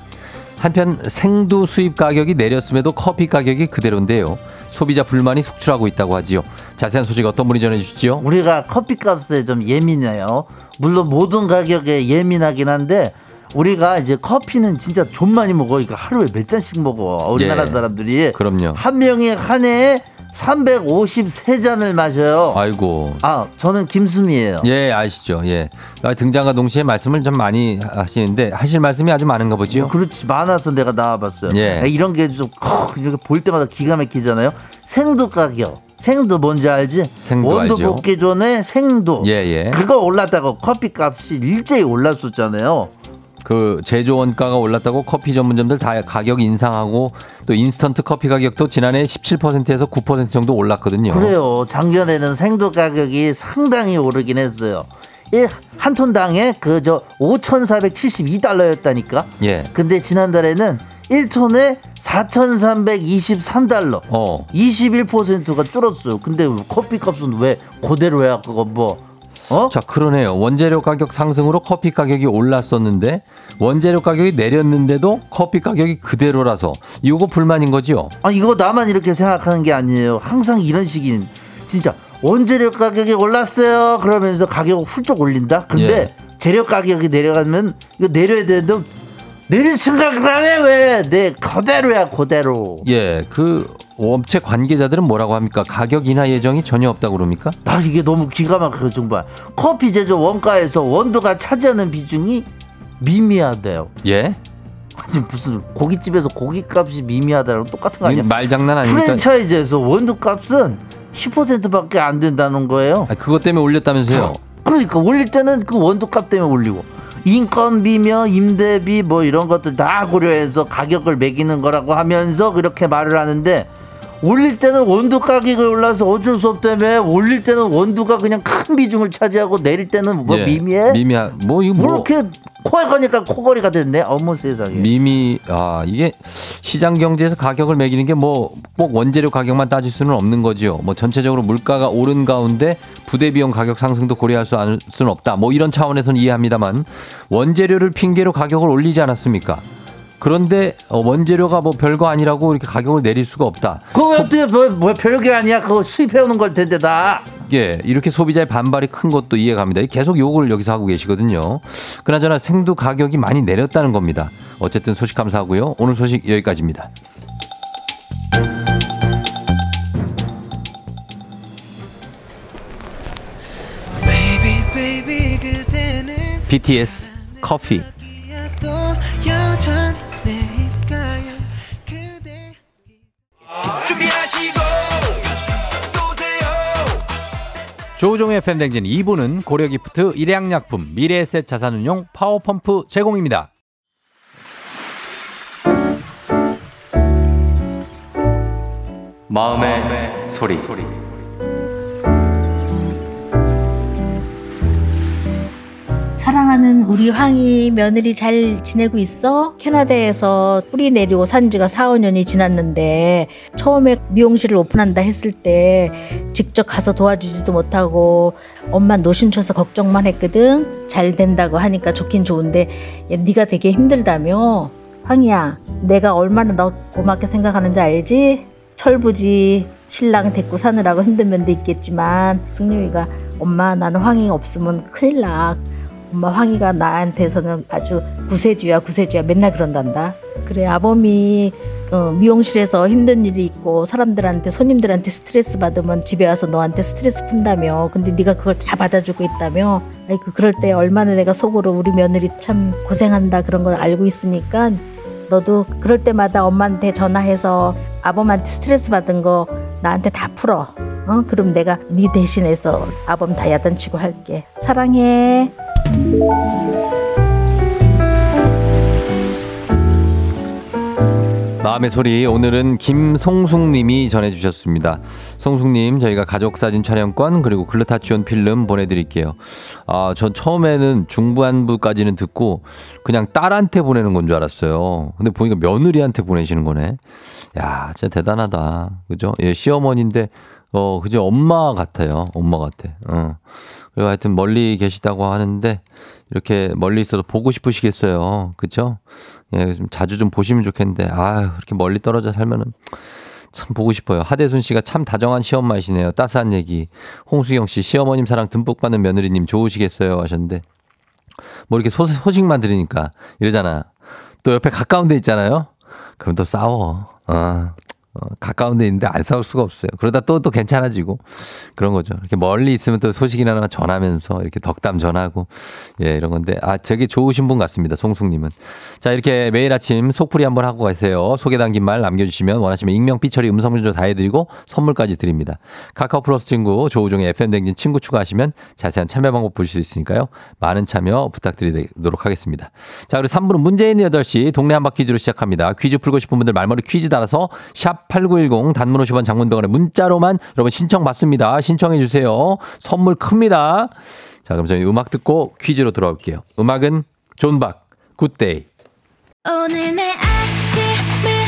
A: 한편 생두 수입 가격이 내렸음에도 커피 가격이 그대로인데요. 소비자 불만이 속출하고 있다고 하지요. 자세한 소식 어떤 분이 전해주시죠?
F: 우리가 커피값에 좀 예민해요. 물론 모든 가격에 예민하긴 한데 우리가 이제 커피는 진짜 좀 많이 먹어. 이거 하루에 몇 잔씩 먹어. 우리나라
A: 예.
F: 사람들이
A: 그럼요.
F: 한 명이 한 해에 353잔을 마셔요.
A: 아이고.
F: 아, 저는 김수미예요.
A: 예, 아시죠. 예. 아, 등장과 동시에 말씀을 좀 많이 하시는데 하실 말씀이 아주 많은가 보지요.
F: 그렇지 많아서 내가 나와 봤어요.
A: 예.
F: 아, 이런 게좀 이렇게 볼 때마다 기가 막히잖아요. 생두 가격. 생두 뭔지 알지?
A: 생두
F: 원두
A: 알죠.
F: 볶기 전에 생두.
A: 예, 예.
F: 그거 올랐다고 커피 값이 일제히 올랐었잖아요.
A: 그 제조 원가가 올랐다고 커피 전문점들 다 가격 인상하고 또 인스턴트 커피 가격도 지난해 17%에서 9% 정도 올랐거든요.
F: 그래요. 작년에는 생두 가격이 상당히 오르긴 했어요. 한 톤당에 그 저 5,472달러였다니까.
A: 예.
F: 근데 지난달에는 1톤에 4,323달러.
A: 어.
F: 21%가 줄었어요. 근데 커피 값은 왜 그대로야? 그거 뭐 어?
A: 자, 그러네요. 원재료 가격 상승으로 커피 가격이 올랐었는데 원재료 가격이 내렸는데도 커피 가격이 그대로라서 이거 불만인 거지요.
F: 아 이거 나만 이렇게 생각하는 게 아니에요. 항상 이런 식인 진짜 원재료 가격이 올랐어요. 그러면서 가격을 훌쩍 올린다. 근데
A: 예.
F: 재료 가격이 내려가면 이거 내려야 되는데 내릴 생각을 안 해. 왜? 내 그대로야 그대로.
A: 예, 그 업체 관계자들은 뭐라고 합니까? 가격 인하 예정이 전혀 없다고 그럽니까?
F: 나 이게 너무 기가 막혀요 정말. 커피 제조 원가에서 원두가 차지하는 비중이 미미하대요.
A: 예?
F: 아니 무슨 고깃집에서 고깃값이 미미하다랑 똑같은 거 아니야?
A: 말장난 아닙니까?
F: 프랜차이즈에서 원두 값은 10%밖에 안 된다는 거예요.
A: 아, 그것 때문에 올렸다면서요?
F: 그러니까 올릴 때는 그 원두값 때문에 올리고 인건비며 임대비 뭐 이런 것들 다 고려해서 가격을 매기는 거라고 하면서 그렇게 말을 하는데 올릴 때는 원두 가격이 올라서 어쩔 수 없다며 올릴 때는 원두가 그냥 큰 비중을 차지하고 내릴 때는 뭐
A: 예,
F: 미미해
A: 미미하 뭐 이거 뭐뭐
F: 이렇게 코에 가니까 코걸이가 됐네 어머 세상에
A: 미미 아 이게 시장 경제에서 가격을 매기는 게 뭐 꼭 원재료 가격만 따질 수는 없는 거죠. 뭐 전체적으로 물가가 오른 가운데 부대 비용 가격 상승도 고려할 수 수는 없다. 뭐 이런 차원에서는 이해합니다만 원재료를 핑계로 가격을 올리지 않았습니까? 그런데 어, 원재료가 뭐 별거 아니라고 이렇게 가격을 내릴 수가 없다.
F: 그거 어떻게 뭐, 뭐 별게 아니야 그거 수입해 오는 걸 텐데 다
A: 예, 이렇게 소비자의 반발이 큰 것도 이해갑니다. 계속 욕을 여기서 하고 계시거든요. 그나저나 생두 가격이 많이 내렸다는 겁니다. 어쨌든 소식 감사하고요. 오늘 소식 여기까지입니다. BTS 커피. 조우종의 FM댕진 2부는 고려기프트, 일양약품, 미래에셋 자산운용, 파워펌프 제공입니다. 마음의, 소리.
G: 사랑하는 우리 황희 며느리 잘 지내고 있어? 캐나다에서 뿌리 내리고 산 지가 4, 5년이 지났는데 처음에 미용실을 오픈한다 했을 때 직접 가서 도와주지도 못하고 엄마 노심쳐서 걱정만 했거든. 잘 된다고 하니까 좋긴 좋은데 야, 네가 되게 힘들다며. 황희야, 내가 얼마나 너 고맙게 생각하는지 알지? 철부지 신랑 데리고 사느라고 힘든 면도 있겠지만 승용이가 엄마 나는 황희 없으면 큰일 나. 엄마 황희가 나한테서는 아주 구세주야 구세주야 맨날 그런단다. 그래 아범이 어, 미용실에서 힘든 일이 있고 사람들한테 손님들한테 스트레스 받으면 집에 와서 너한테 스트레스 푼다며. 근데 네가 그걸 다 받아주고 있다며. 아이고 그럴 때 얼마나 내가 속으로 우리 며느리 참 고생한다 그런 걸 알고 있으니까 너도 그럴 때마다 엄마한테 전화해서 아범한테 스트레스 받은 거 나한테 다 풀어. 어? 그럼 내가 네 대신해서 아범 다 야단치고 할게. 사랑해.
A: 마음의 소리 오늘은 김송숙 님이 전해주셨습니다. 송숙님 저희가 가족 사진 촬영권 그리고 글루타치온 필름 보내드릴게요. 아, 전 처음에는 중반부까지는 듣고 그냥 딸한테 보내는 건 줄 알았어요. 근데 보니까 며느리한테 보내시는 거네. 야 진짜 대단하다. 그죠? 예, 시어머니인데 어, 그죠? 엄마 같아요. 엄마 같아. 어. 그리고 하여튼 멀리 계시다고 하는데 이렇게 멀리 있어도 보고 싶으시겠어요. 그죠? 예, 좀 자주 좀 보시면 좋겠는데, 아유, 이렇게 멀리 떨어져 살면은 참 보고 싶어요. 하대순 씨가 참 다정한 시엄마이시네요. 따스한 얘기. 홍수경 씨, 시어머님 사랑 듬뿍 받는 며느리님 좋으시겠어요. 하셨는데, 뭐 이렇게 소, 소식만 들으니까 이러잖아. 또 옆에 가까운 데 있잖아요. 그럼 또 싸워. 어. 어, 가까운 데 있는데 안 싸울 수가 없어요. 그러다 또, 또 괜찮아지고 그런 거죠. 이렇게 멀리 있으면 또 소식이나 전하면서 이렇게 덕담 전하고 예, 이런 건데 아, 되게 좋으신 분 같습니다. 송숙님은. 자, 이렇게 매일 아침 속풀이 한번 하고 가세요. 소개 담긴 말 남겨주시면 원하시면 익명, 삐처리, 음성문조 다 해드리고 선물까지 드립니다. 카카오 플러스 친구 조우종의 FM댕진 친구 추가하시면 자세한 참여 방법 보실 수 있으니까요. 많은 참여 부탁드리도록 하겠습니다. 자, 그리고 3부는 문재인 8시 동네 한바 퀴즈로 시작합니다. 퀴즈 풀고 싶은 분들 말머리 퀴즈 달아서 샵8910 단문 50원 장문병원에 문자로만 여러분 신청 받습니다. 신청해 주세요. 선물 큽니다. 자, 그럼 저희 음악 듣고 퀴즈로 돌아올게요. 음악은 존박 굿데이.
D: 오늘 내 아침을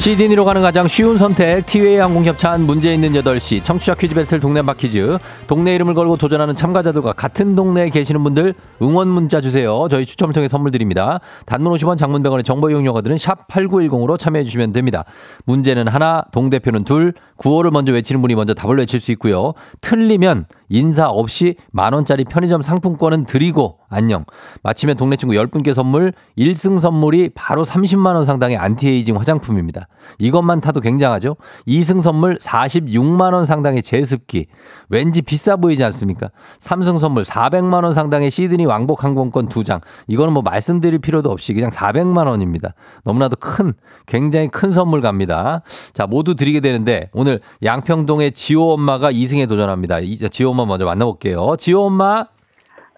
A: 시드니로 가는 가장 쉬운 선택 티웨이 항공 협찬 문제 있는 8시 청취자 퀴즈 배틀 동네 한바 퀴즈 동네 이름을 걸고 도전하는 참가자들과 같은 동네에 계시는 분들 응원 문자 주세요. 저희 추첨을 통해 선물 드립니다. 단문 50원 장문 100원의 정보 이용료가들은 샵 8910으로 참여해 주시면 됩니다. 문제는 하나 동대표는 둘 구호를 먼저 외치는 분이 먼저 답을 외칠 수 있고요. 틀리면 인사 없이 만원짜리 편의점 상품권은 드리고 안녕. 마치면 동네 친구 10분께 선물 1승 선물이 바로 30만 원 상당의 안티에이징 화장품입니다. 이것만 타도 굉장하죠? 2승 선물 46만 원 상당의 제습기. 왠지 비싸 보이지 않습니까? 3승 선물 400만 원 상당의 시드니 왕복 항공권 2장. 이거는 뭐 말씀드릴 필요도 없이 그냥 400만 원입니다. 너무나도 큰, 굉장히 큰 선물 갑니다. 자, 모두 드리게 되는데 오늘 양평동의 지호 엄마가 2승에 도전합니다. 이- 지호 엄마 먼저 만나볼게요. 지호 엄마.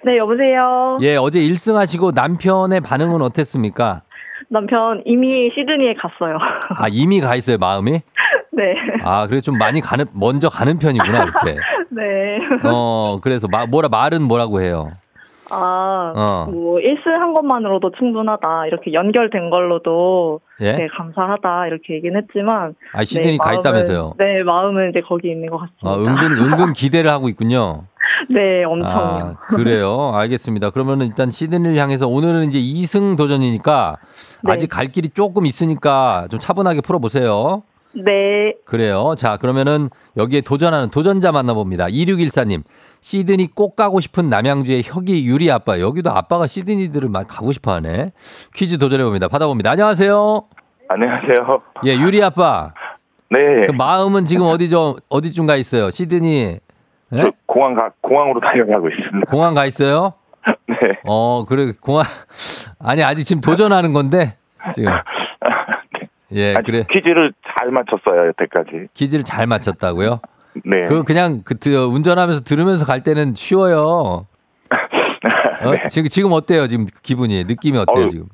C: 네, 여보세요.
A: 예, 어제 1승 하시고 남편의 반응은 어땠습니까?
C: 남편 이미 시드니에 갔어요.
A: 아, 이미 가 있어요, 마음이? <laughs>
C: 네.
A: 아, 그래 좀 많이 가는, 먼저 가는 편이구나, 이렇게. <laughs>
C: 네.
A: 어, 그래서 마, 뭐라, 말은 뭐라고 해요?
C: 아,
A: 어.
C: 뭐 1승 한 것만으로도 충분하다. 이렇게 연결된 걸로도
A: 예?
C: 네, 감사하다. 이렇게 얘기는 했지만
A: 아, 시드니 가
C: 마음은-
A: 있다면서요?
C: 네, 마음은 이제 거기 있는 것 같습니다.
A: 어, 은근, 은근 기대를 하고 있군요.
C: 네, 엄청요.
A: 아, 그래요? 알겠습니다. 그러면은 일단 시드니를 향해서 오늘은 이제 2승 도전이니까
C: 네.
A: 아직 갈 길이 조금 있으니까 좀 차분하게 풀어보세요.
C: 네.
A: 그래요. 자, 그러면은 여기에 도전하는 도전자 만나봅니다. 2614님. 시드니 꼭 가고 싶은 남양주의 혁이 유리 아빠. 여기도 아빠가 시드니들을 막 가고 싶어 하네. 퀴즈 도전해봅니다. 받아봅니다. 안녕하세요.
H: 안녕하세요.
A: 예, 유리 아빠.
H: 네.
A: 그 마음은 지금 어디죠? 어디쯤 가 있어요? 시드니. 예?
H: 저 공항 가, 공항으로 달려가고 있습니다.
A: 공항 가 있어요? <laughs>
H: 네.
A: 어, 그래, 공항. 아니, 아직 지금 도전하는 건데, 지금. <laughs> 예,
H: 아니,
A: 그래.
H: 퀴즈를 잘 맞췄어요, 여태까지.
A: 퀴즈를 잘 맞췄다고요?
H: 네.
A: 그, 그냥, 그, 드- 운전하면서 들으면서 갈 때는 쉬워요. <laughs> 어,
H: 네.
A: 지금, 지금 어때요? 지금 기분이, 느낌이 어때요,
H: 어우,
A: 지금?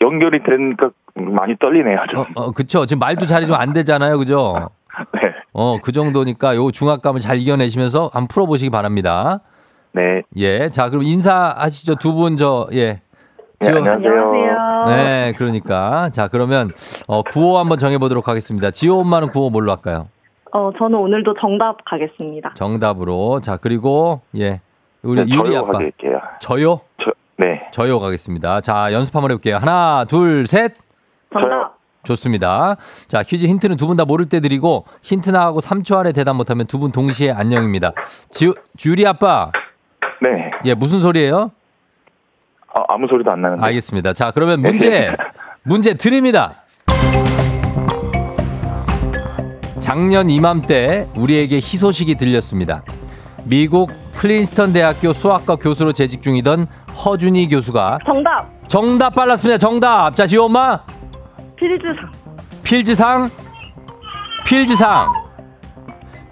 H: 연결이 되니까 많이 떨리네요, 좀.
A: 어, 어, 그쵸. 지금 말도 잘이 좀 안 되잖아요. 그죠?
H: 네.
A: 어, 그 정도니까 요 중압감을 잘 이겨내시면서 한번 풀어보시기 바랍니다.
H: 네.
A: 예. 자, 그럼 인사하시죠. 두 분, 저, 예.
H: 네,
A: 지호-
H: 안녕하세요.
A: 네, 그러니까. 자, 그러면, 어, 구호 한번 정해보도록 하겠습니다. 지호 엄마는 구호 뭘로 할까요?
C: 어, 저는 오늘도 정답 가겠습니다.
A: 정답으로. 자, 그리고, 예. 우리
H: 네,
A: 유리
H: 저요
A: 아빠.
H: 가릴게요.
A: 저요?
H: 저, 네.
A: 저요 가겠습니다. 자, 연습 한번 해볼게요. 하나, 둘, 셋.
C: 정답.
A: 좋습니다. 자, 퀴즈 힌트는 두 분 다 모를 때 드리고, 힌트 나하고 3초 안에 대답 못하면 두 분 동시에 안녕입니다. 지, 유리 아빠.
H: 네.
A: 예, 무슨 소리예요?
H: 아, 아무 소리도 안 나는데.
A: 알겠습니다. 자, 그러면 문제, <laughs> 문제 드립니다. 작년 이맘때 우리에게 희소식이 들렸습니다. 미국 프린스턴 대학교 수학과 교수로 재직 중이던 허준이 교수가
C: 정답.
A: 정답 빨랐습니다. 정답. 자, 지호 엄마.
C: 필즈상.
A: 필지상. 필지상.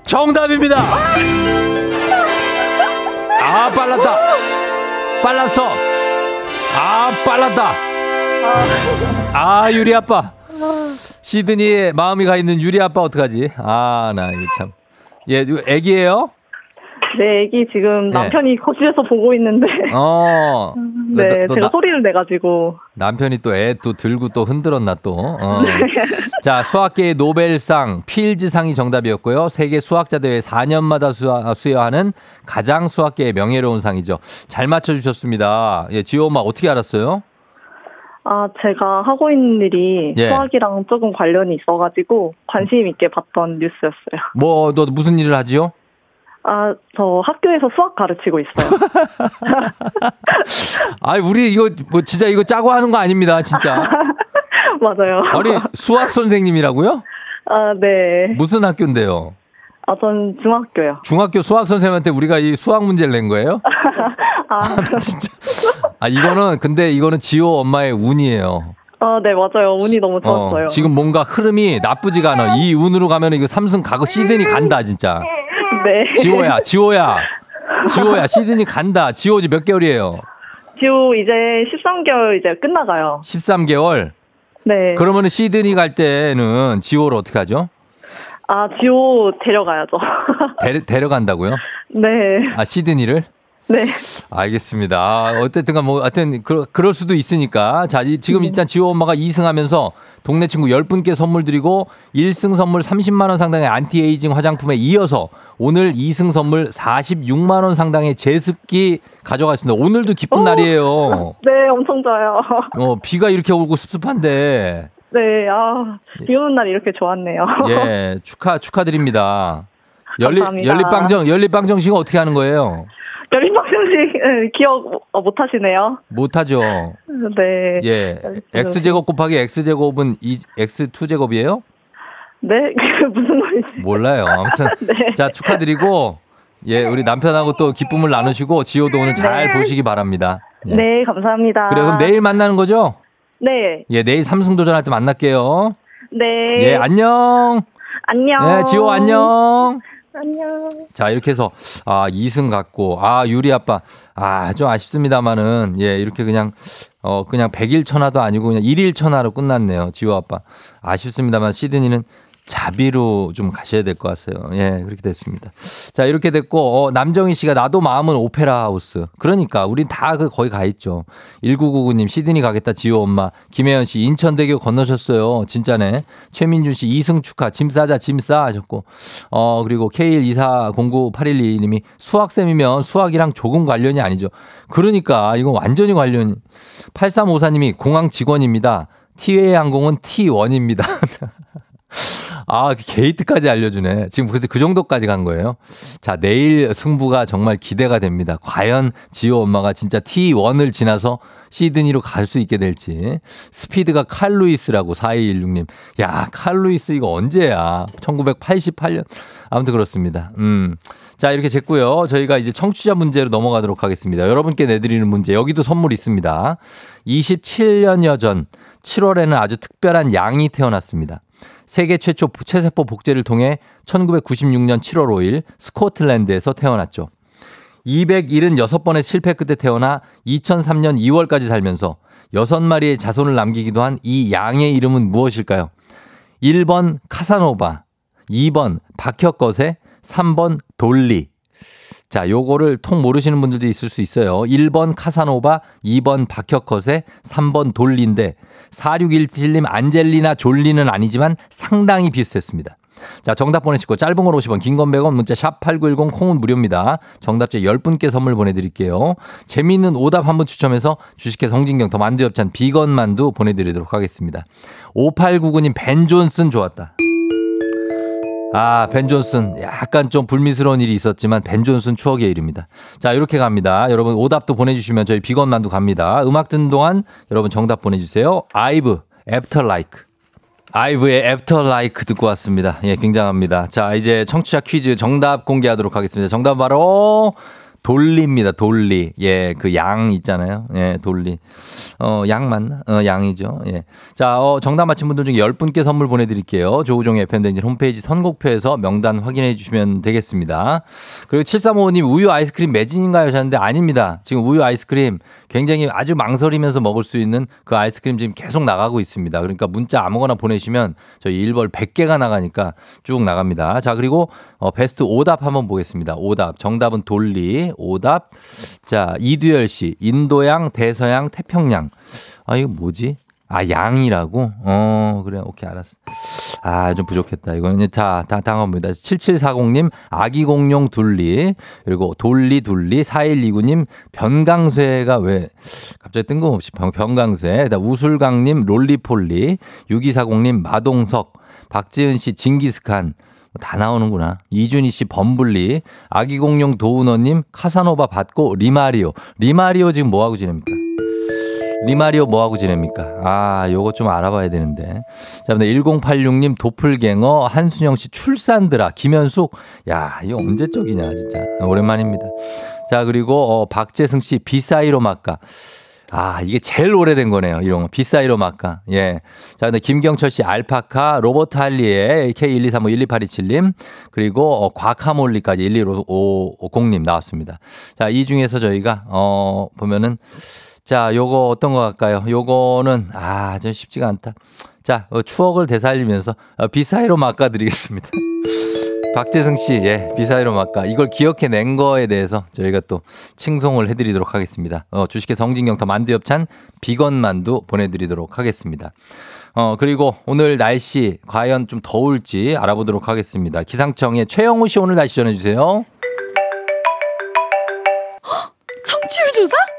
A: 정답입니다. 아, 빨랐다. 빨랐어. 아, 빨랐다. 아, 유리 아빠. 시드니에 마음이 가 있는 유리 아빠 어떡하지? 아, 나 이거 참. 예, 애기예요?
C: 네, 애기 지금
A: 네.
C: 남편이 거실에서 보고 있는데.
A: 어. <laughs>
C: 네,
A: 너- 너
C: 제가
A: 나-
C: 소리를 내가지고.
A: 남편이 또 애 또 들고 또 흔들었나 또. 어. <laughs> 자, 수학계의 노벨상, 필즈상이 정답이었고요. 세계 수학자 대회 4년마다 수하, 수여하는 가장 수학계의 명예로운 상이죠. 잘 맞춰주셨습니다. 예, 지호 엄마 어떻게 알았어요?
C: 아, 제가 하고 있는 일이
A: 예.
C: 수학이랑 조금 관련이 있어가지고 관심 있게 봤던 뉴스였어요.
A: 뭐, 너 무슨 일을 하지요?
C: 아, 저 학교에서 수학 가르치고 있어요. <laughs>
A: 아, 우리 이거 뭐 진짜 이거 짜고 하는 거 아닙니다, 진짜. <laughs>
C: 맞아요.
A: 아니, 수학 선생님이라고요?
C: 아, 네.
A: 무슨 학교인데요?
C: 아, 전 중학교요.
A: 중학교 수학 선생님한테 우리가 이 수학 문제를 낸 거예요? <laughs>
C: 아,
A: 진짜. 아, 이거는, 근데 이거는 지호 엄마의 운이에요.
C: 아, 네, 맞아요. 운이 너무 좋았어요.
A: 어, 지금 뭔가 흐름이 나쁘지가 않아. 이 운으로 가면 이거 삼승 가고 시드니 간다, 진짜.
C: 네.
A: 지호야, <laughs> 지호야. 지호야, 시드니 간다. 지호 이제 몇 개월이에요?
C: 지호 이제 13개월 이제 끝나가요.
A: 13개월.
C: 네.
A: 그러면은 시드니 갈 때는 지호를 어떻게 하죠?
C: 아, 지호 데려가야죠.
A: 데려, 데려간다고요? <laughs>
C: 네.
A: 아, 시드니를?
C: 네.
A: 알겠습니다. 아, 어쨌든가 뭐, 하여튼, 그, 그럴 수도 있으니까. 자, 이- 지금 일단 지호 엄마가 2승 하면서 동네 친구 10분께 선물 드리고 1승 선물 30만 원 상당의 안티에이징 화장품에 이어서 오늘 2승 선물 46만 원 상당의 제습기 가져갔습니다. 오늘도 기쁜
C: 오.
A: 날이에요. <laughs>
C: 네, 엄청 좋아요.
A: 어, 비가 이렇게 오고 습습한데.
C: 네, 아, 비 오는 날이 이렇게 좋았네요.
A: 예, <laughs> 축하, 축하드립니다.
C: 감사합니다.
A: 연립방정, 연립방정식은 어떻게 하는 거예요?
C: 열린 방정식 네, <laughs> 기억 어, 못 하시네요.
A: 못 하죠. <laughs>
C: 네.
A: 예.
C: 연립방정식.
A: x제곱 곱하기 x제곱은 이 x2 제곱이에요?
C: 네, <laughs> 그게 무슨 말인지.
A: 몰라요. 아무튼
C: 네.
A: 자 축하드리고 예 우리 남편하고 또 기쁨을 나누시고 지호도 오늘 잘
C: 네.
A: 보시기 바랍니다. 예.
C: 네, 감사합니다.
A: 그래 그럼 내일 만나는 거죠?
C: 네,
A: 예 내일 삼승 도전할 때 만날게요.
C: 네.
A: 예 안녕.
C: 안녕.
A: 네 지호 안녕.
C: 안녕.
A: 자 이렇게 해서 아 2승 갖고 아 유리 아빠. 아 좀 아쉽습니다만은 예 이렇게 그냥 어 그냥 100일 천하도 아니고 그냥 1일 천하로 끝났네요. 지호 아빠. 아쉽습니다만 시드니는 자비로 좀 가셔야 될 것 같아요. 예, 그렇게 됐습니다. 자, 이렇게 됐고, 어, 남정희 씨가 나도 마음은 오페라 하우스. 그러니까, 우린 다 그 거기 가 있죠. 1999님, 시드니 가겠다, 지호 엄마. 김혜연 씨, 인천대교 건너셨어요. 진짜네. 최민준 씨, 이승 축하. 짐 싸자, 짐 싸. 하셨고. 어, 그리고 K124098122님이 수학쌤이면 수학이랑 조금 관련이 아니죠. 그러니까, 이건 완전히 관련이. 8354님이 공항 직원입니다. 티웨이 항공은 T1입니다. <laughs> 아, 그 게이트까지 알려주네. 지금 그래서 그 정도까지 간 거예요. 자, 내일 승부가 정말 기대가 됩니다. 과연 지호 엄마가 진짜 T1을 지나서 시드니로 갈 수 있게 될지. 스피드가 칼루이스라고 4216님. 야, 칼루이스 이거 언제야? 1988년. 아무튼 그렇습니다. 음. 자, 이렇게 됐고요. 저희가 이제 청취자 문제로 넘어가도록 하겠습니다. 여러분께 내드리는 문제. 여기도 선물 있습니다. 27년여 전 7월에는 아주 특별한 양이 태어났습니다. 세계 최초 체세포 복제를 통해 1996년 7월 5일 스코틀랜드에서 태어났죠. 276번의 실패 끝에 태어나 2003년 2월까지 살면서 6마리의 자손을 남기기도 한 이 양의 이름은 무엇일까요? 1번 카사노바, 2번 박혁거세, 3번 돌리. 자, 요거를 통 모르시는 분들도 있을 수 있어요. 1번 카사노바, 2번 박혁컷의 3번 돌리인데 4617님 안젤리나 졸리는 아니지만 상당히 비슷했습니다. 자, 정답 보내시고 짧은 걸 50원, 긴 건 100원, 문자 샵 8910 콩은 무료입니다. 정답자 10분께 선물 보내 드릴게요. 재미있는 오답 한 분 추첨해서 주식회사 성진경 더 만두 엽찬 비건 만두 보내 드리도록 하겠습니다. 5899님 벤 존슨 좋았다. 아, 벤 존슨. 약간 좀 불미스러운 일이 있었지만 벤 존슨 추억의 이름입니다. 자, 이렇게 갑니다. 여러분 오답도 보내주시면 저희 비건 만두 갑니다. 음악 듣는 동안 여러분 정답 보내주세요. 아이브, After LIKE. 아이브의 After LIKE 듣고 왔습니다. 예, 굉장합니다. 자, 이제 청취자 퀴즈 정답 공개하도록 하겠습니다. 정답 바로 돌리입니다. 돌리. 예, 그 양 있잖아요. 예, 돌리. 어, 양 맞나? 어, 양이죠. 예. 자, 어, 정답 맞힌 분들 중에 10분께 선물 보내드릴게요. 조우종의 FM댕진 홈페이지 선곡표에서 명단 확인해 주시면 되겠습니다. 그리고 7355님 우유 아이스크림 매진인가요? 하셨는데 아닙니다. 지금 우유 아이스크림 굉장히 아주 망설이면서 먹을 수 있는 그 아이스크림 지금 계속 나가고 있습니다. 그러니까 문자 아무거나 보내시면 저희 일벌 100개가 나가니까 쭉 나갑니다. 자, 그리고 어, 베스트 오답 한번 보겠습니다. 오답. 정답은 돌리. 오답. 자, 이두열 씨. 인도양, 대서양, 태평양. 아, 이거 뭐지? 아, 양이라고? 어, 그래. 오케이, 알았어. 아, 좀 부족했다. 이거는 자, 다 당합니다. 7740님, 아기 공룡 둘리. 그리고 돌리 둘리. 4129님, 변강쇠가 왜 갑자기 뜬금없이 변, 변강쇠. 그다음 우술강님, 롤리폴리. 6240님, 마동석. 박지은 씨, 징기스칸. 다 나오는구나. 이준희 씨 범블리, 아기 공룡 도우너님 카사노바 받고 리마리오. 리마리오 지금 뭐하고 지냅니까? 리마리오 뭐하고 지냅니까? 아, 요거 좀 알아봐야 되는데. 자, 1086님 도플갱어, 한순영 씨 출산드라, 김현숙. 야, 이거 언제 쪽이냐, 진짜. 오랜만입니다. 자, 그리고, 어, 박재승 씨 비사이로 막가. 아, 이게 제일 오래된 거네요. 이런 거. 비사이로 막가. 예. 자, 근데 김경철 씨 알파카, 로버트 할리의 K123512827님, 그리고 어, 과카몰리까지 11550님 나왔습니다. 자, 이 중에서 저희가, 어, 보면은 자, 요거 어떤 거 할까요? 요거는, 아, 좀 쉽지가 않다. 자, 어, 추억을 되살리면서 어, 비사이로 막가 드리겠습니다. <laughs> 박재승 씨, 예, 비사이로 막가. 이걸 기억해낸 거에 대해서 저희가 또 칭송을 해드리도록 하겠습니다. 어, 주식회 성진경터 만두엽찬 비건 만두 보내드리도록 하겠습니다. 어, 그리고 오늘 날씨 과연 좀 더울지 알아보도록 하겠습니다. 기상청의 최영우 씨 오늘 날씨 전해주세요. <gasps>
B: 청취율 조사?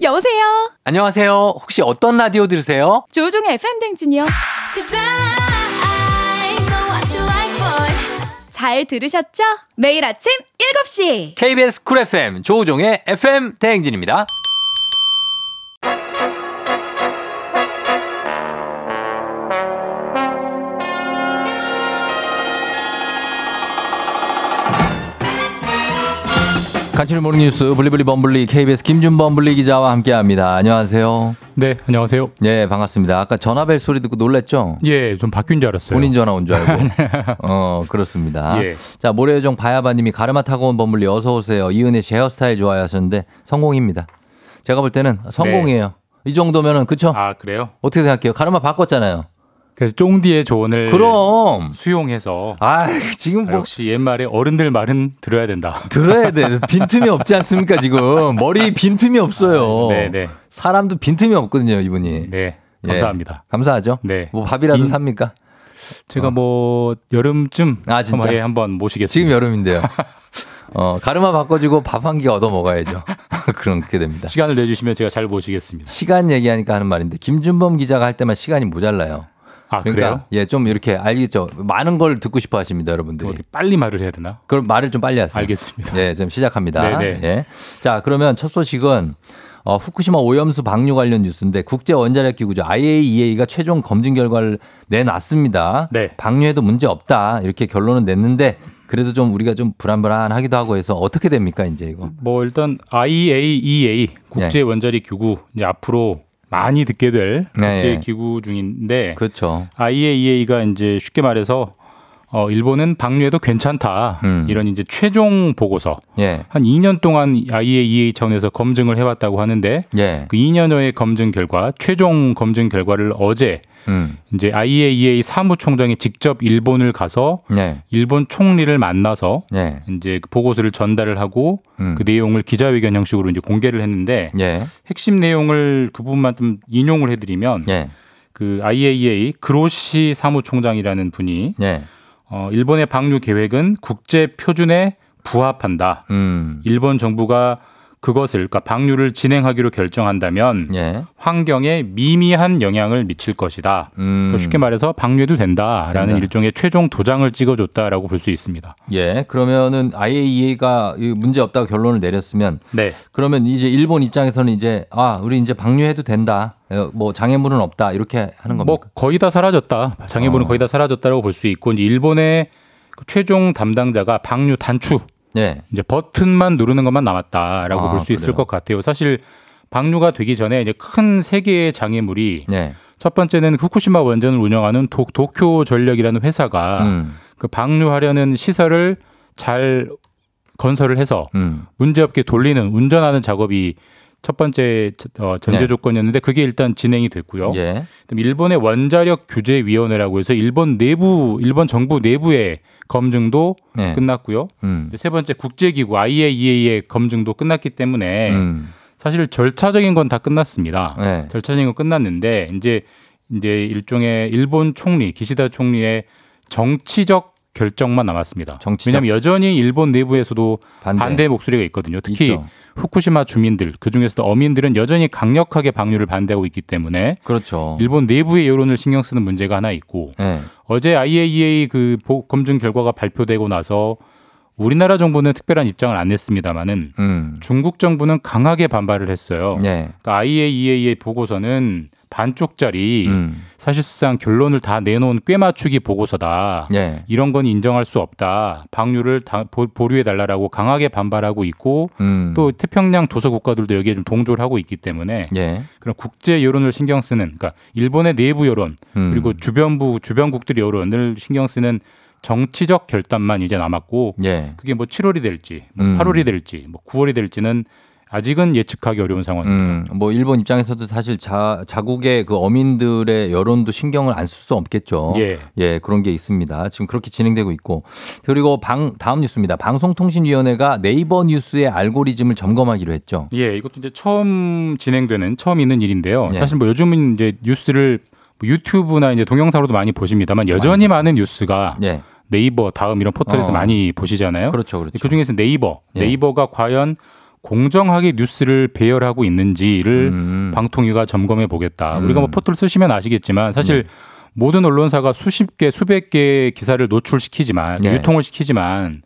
B: 여보세요.
A: 안녕하세요. 혹시 어떤 라디오 들으세요?
B: 조종의 FM 댕진이요. 잘 들으셨죠? 매일 아침 7시.
A: KBS 쿨 FM 조우종의 FM 대행진입니다. 간추린 morning 뉴스 블리블리 범블리 KBS 김준 범블리 기자와 함께합니다. 안녕하세요.
I: 네, 안녕하세요.
A: 예, 반갑습니다. 아까 전화벨 소리 듣고 놀랬죠?
I: 예, 좀 바뀐 줄 알았어요.
A: 본인 전화 온 줄 알고. <laughs> 어, 그렇습니다.
I: 예.
A: 자, 모래요정 바야바님이 가르마 타고 온 범블리 어서 오세요. 이은혜 제 헤어스타일 좋아요 하셨는데 성공입니다. 제가 볼 때는 성공이에요. 이 정도면은 그쵸?
I: 네. 아, 그래요?
A: 어떻게 생각해요? 가르마 바꿨잖아요.
I: 그래서 쫑디의 조언을
A: 그럼.
I: 수용해서
A: 아, 지금 뭐
I: 역시 옛말에 어른들 말은 들어야 된다.
A: 들어야 돼. <laughs> 빈틈이 없지 않습니까, 지금? 머리 빈틈이 없어요.
I: 네, 네.
A: 사람도 빈틈이 없거든요, 이분이.
I: 네.
A: 예.
I: 감사합니다.
A: 감사하죠?
I: 네.
A: 뭐 밥이라도
I: 인-
A: 삽니까?
I: 제가 뭐 여름쯤
A: 아, 진짜?
I: 한번, 예, 한번 모시겠습니다.
A: 지금 여름인데요. <laughs> 어, 가르마 바꿔주고 밥 한 끼 얻어 먹어야죠. <laughs> 그렇게 됩니다.
I: 시간을 내주시면 제가 잘 모시겠습니다.
A: 시간 얘기하니까 하는 말인데 김준범 기자가 할 때만 시간이 모자라요.
I: 아,
A: 그러니까? 예, 좀 이렇게 알겠죠. 많은 걸 듣고 싶어 하십니다, 여러분들이.
I: 어떻게 빨리 말을 해야 되나?
A: 그럼 말을 좀 빨리 하세요.
I: 알겠습니다.
A: 예, 지금 시작합니다.
I: 네네.
A: 예. 자, 그러면 첫 소식은 어, 후쿠시마 오염수 방류 관련 뉴스인데 국제 원자력 기구죠. IAEA가 최종 검증 결과를 내놨습니다.
I: 네.
A: 방류해도 문제 없다. 이렇게 결론은 냈는데 그래도 좀 우리가 좀 불안불안하기도 하고 해서 어떻게 됩니까, 이제 이거?
I: 뭐 일단 IAEA 국제
A: 네.
I: 원자력 기구 이제 앞으로 많이 듣게 될 국제
A: 네.
I: 기구 중인데
A: 그렇죠.
I: IAEA가 이제 쉽게 말해서 어 일본은 방류해도 괜찮다
A: 음.
I: 이런 이제 최종 보고서
A: 예.
I: 한 2년 동안 IAEA 차원에서 검증을 해왔다고 하는데
A: 예.
I: 그 2년여의 검증 결과 최종 검증 결과를 어제
A: 음.
I: 이제 IAEA 사무총장이 직접 일본을 가서
A: 예.
I: 일본 총리를 만나서
A: 예.
I: 이제 그 보고서를 전달을 하고
A: 음.
I: 그 내용을 기자회견 형식으로 이제 공개를 했는데
A: 예.
I: 핵심 내용을 그 부분만 좀 인용을 해드리면
A: 예.
I: 그 IAEA 그로시 사무총장이라는 분이
A: 예.
I: 어, 일본의 방류 계획은 국제 표준에 부합한다.
A: 음.
I: 일본 정부가 그것을 그러니까 방류를 진행하기로 결정한다면
A: 예.
I: 환경에 미미한 영향을 미칠 것이다.
A: 음.
I: 그러니까 쉽게 말해서 방류해도 된다라는
A: 된다.
I: 일종의 최종 도장을 찍어줬다라고 볼 수 있습니다.
A: 예. 그러면은 IAEA가 문제 없다고 결론을 내렸으면
I: 네.
A: 그러면 이제 일본 입장에서는 이제 아 우리 이제 방류해도 된다. 어, 뭐 장애물은 없다 이렇게 하는 겁니까?
I: 뭐 거의 다 사라졌다. 장애물은
A: 어.
I: 거의 다 사라졌다라고 볼 수 있고 일본의 그 최종 담당자가 방류 단추
A: 예.
I: 이제 버튼만 누르는 것만 남았다라고
A: 아,
I: 볼수 있을? 것 같아요. 사실 방류가 되기 전에 이제 큰 세 개의 장애물이
A: 예.
I: 첫 번째는 후쿠시마 원전을 운영하는 도, 도쿄 전력이라는 회사가
A: 음.
I: 그 방류하려는 시설을 잘 건설을 해서
A: 음.
I: 문제없게 돌리는 운전하는 작업이 첫 번째 어, 전제
A: 네.
I: 조건이었는데 그게 일단 진행이 됐고요.
A: 예.
I: 일본의 원자력 규제 위원회라고 해서 일본 내부 일본 정부 내부의 검증도
A: 예.
I: 끝났고요.
A: 음.
I: 세 번째 국제기구 IAEA의 검증도 끝났기 때문에
A: 음.
I: 사실 절차적인 건 다 끝났습니다.
A: 예.
I: 절차적인 건 끝났는데 이제 이제 일종의 일본 총리 기시다 총리의 정치적 결정만 남았습니다.
A: 정치적.
I: 왜냐하면 여전히 일본 내부에서도
A: 반대.
I: 반대, 목소리가 있거든요. 특히
A: 있죠.
I: 후쿠시마 주민들 그 중에서도 어민들은 여전히 강력하게 방류를 반대하고 있기 때문에
A: 그렇죠.
I: 일본 내부의 여론을 신경 쓰는 문제가 하나 있고
A: 예.
I: 어제 IAEA 그 보- 검증 결과가 발표되고 나서 우리나라 정부는 특별한 입장을 안 냈습니다만은
A: 음.
I: 중국 정부는 강하게 반발을 했어요.
A: 예.
I: 그러니까 IAEA의 보고서는 반쪽짜리
A: 음.
I: 사실상 결론을 다 내놓은 꿰맞추기 보고서다.
A: 예.
I: 이런 건 인정할 수 없다. 방류를 다 보, 보류해 달라라고 강하게 반발하고 있고
A: 음.
I: 또 태평양 도서 국가들도 여기에 좀 동조를 하고 있기 때문에
A: 예.
I: 그런 국제 여론을 신경 쓰는 그러니까 일본의 내부 여론
A: 음.
I: 그리고 주변부 주변국들의 여론을 신경 쓰는 정치적 결단만 이제 남았고
A: 예.
I: 그게 뭐 7월이 될지 뭐
A: 음.
I: 8월이 될지 뭐 9월이 될지는 아직은 예측하기 어려운 상황입니다.
A: 음, 뭐 일본 입장에서도 사실 자, 자국의 그 어민들의 여론도 신경을 안 쓸 수 없겠죠.
I: 예.
A: 그런 게 있습니다. 지금 그렇게 진행되고 있고. 그리고 방 다음 뉴스입니다. 방송통신위원회가 네이버 뉴스의 알고리즘을 점검하기로 했죠.
I: 예, 이것도 이제 처음 진행되는 처음 있는 일인데요.
A: 예.
I: 사실 뭐 요즘은 이제 뉴스를 뭐 유튜브나 이제 동영상으로도 많이 보십니다만 여전히 많은 뉴스가
A: 예.
I: 네이버 다음 이런 포털에서
A: 어.
I: 많이 보시잖아요.
A: 그렇죠. 그렇죠.
I: 그 중에서 네이버,
A: 예.
I: 네이버가 과연 공정하게 뉴스를 배열하고 있는지를
A: 음.
I: 방통위가 점검해 보겠다.
A: 음.
I: 우리가 뭐 포털 쓰시면 아시겠지만 사실 모든 언론사가 수십 개, 수백 개의 기사를 노출시키지만
A: 네.
I: 유통을 시키지만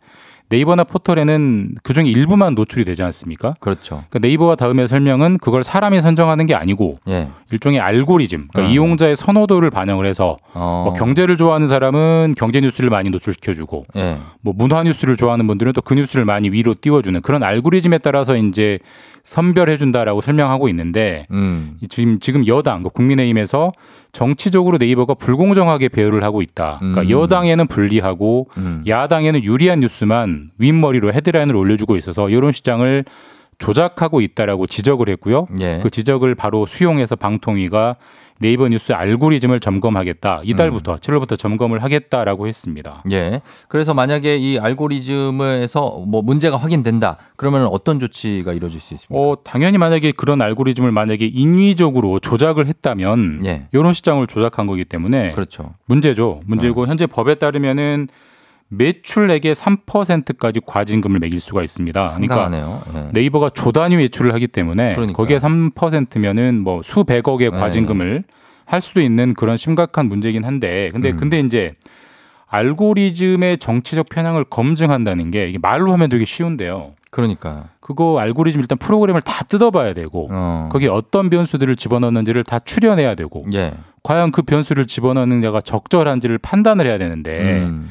I: 네이버나 포털에는 그중에 일부만 노출이 되지 않습니까?
A: 그렇죠.
I: 그러니까 네이버와 다음의 설명은 그걸 사람이 선정하는 게 아니고
A: 예.
I: 일종의 알고리즘, 그러니까
A: 어.
I: 이용자의 선호도를 반영을 해서
A: 어.
I: 뭐 경제를 좋아하는 사람은 경제 뉴스를 많이 노출시켜주고
A: 예.
I: 뭐 문화 뉴스를 좋아하는 분들은 또 그 뉴스를 많이 위로 띄워주는 그런 알고리즘에 따라서 이제 선별해 준다라고 설명하고 있는데
A: 음.
I: 이 지금 지금 여당 그 국민의힘에서 정치적으로 네이버가 불공정하게 배열을 하고 있다. 그러니까
A: 음.
I: 여당에는 불리하고
A: 음.
I: 야당에는 유리한 뉴스만 윗머리로 헤드라인을 올려주고 있어서 여론 시장을 조작하고 있다라고 지적을 했고요.
A: 예.
I: 그 지적을 바로 수용해서 방통위가 네이버 뉴스 알고리즘을 점검하겠다. 이달부터 7월부터 점검을 하겠다라고 했습니다.
A: 예. 그래서 만약에 이 알고리즘에서 뭐 문제가 확인된다. 그러면 어떤 조치가 이루어질 수 있습니까?
I: 어, 당연히 만약에 그런 알고리즘을 만약에 인위적으로 조작을 했다면
A: 예.
I: 여론 시장을 조작한 거기 때문에
A: 그렇죠.
I: 문제죠. 문제고
A: 어.
I: 현재 법에 따르면은 매출액의 3%까지 과징금을 매길 수가 있습니다. 그러니까
A: 상당하네요. 예.
I: 네이버가 조 단위 외출을 하기 때문에
A: 그러니까요.
I: 거기에 3%면은 뭐 수백억의
A: 네.
I: 과징금을 할 수도 있는 그런 심각한 문제긴 한데 근데
A: 음.
I: 근데 이제 알고리즘의 정치적 편향을 검증한다는 게 이게 말로 하면 되게 쉬운데요.
A: 그러니까.
I: 그거 알고리즘 일단 프로그램을 다 뜯어봐야 되고
A: 어.
I: 거기에 어떤 변수들을 집어넣는지를 다 추려내야 되고
A: 예.
I: 과연 그 변수를 집어넣는 데가 적절한지를 판단을 해야 되는데
A: 음.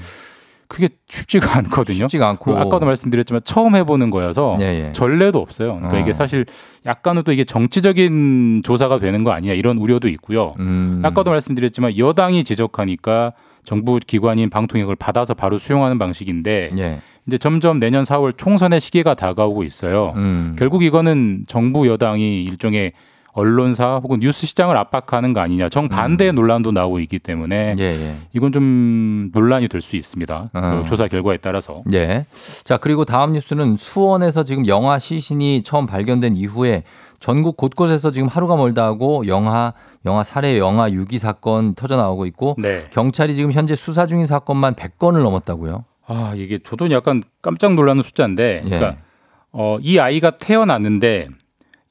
I: 그게 쉽지가 <laughs> 않거든요.
A: 쉽지가 않고.
I: 그 아까도 말씀드렸지만 처음 해보는 거여서
A: 예, 예.
I: 전례도 없어요. 그러니까
A: 어.
I: 이게 사실 약간은 또 이게 정치적인 조사가 되는 거 아니냐 이런 우려도 있고요.
A: 음.
I: 아까도 말씀드렸지만 여당이 지적하니까 정부 기관인 방통위를 받아서 바로 수용하는 방식인데
A: 예.
I: 이제 점점 내년 4월 총선의 시기가 다가오고 있어요.
A: 음.
I: 결국 이거는 정부 여당이 일종의 언론사 혹은 뉴스 시장을 압박하는 거 아니냐 정반대의 논란도 나오고 있기 때문에
A: 음. 예, 예.
I: 이건 좀 논란이 될 수 있습니다.
A: 어.
I: 그 조사 결과에 따라서.
A: 예. 자, 그리고 다음 뉴스는 수원에서 지금 영화 시신이 처음 발견된 이후에 전국 곳곳에서 지금 하루가 멀다 하고 영화, 영화 살해, 영화 유기 사건 터져 나오고 있고
I: 네.
A: 경찰이 지금 현재 수사 중인 사건만 100건을 넘었다고요.
I: 아 이게 저도 약간 깜짝 놀라는 숫자인데,
A: 예.
I: 그러니까 어, 이 아이가 태어났는데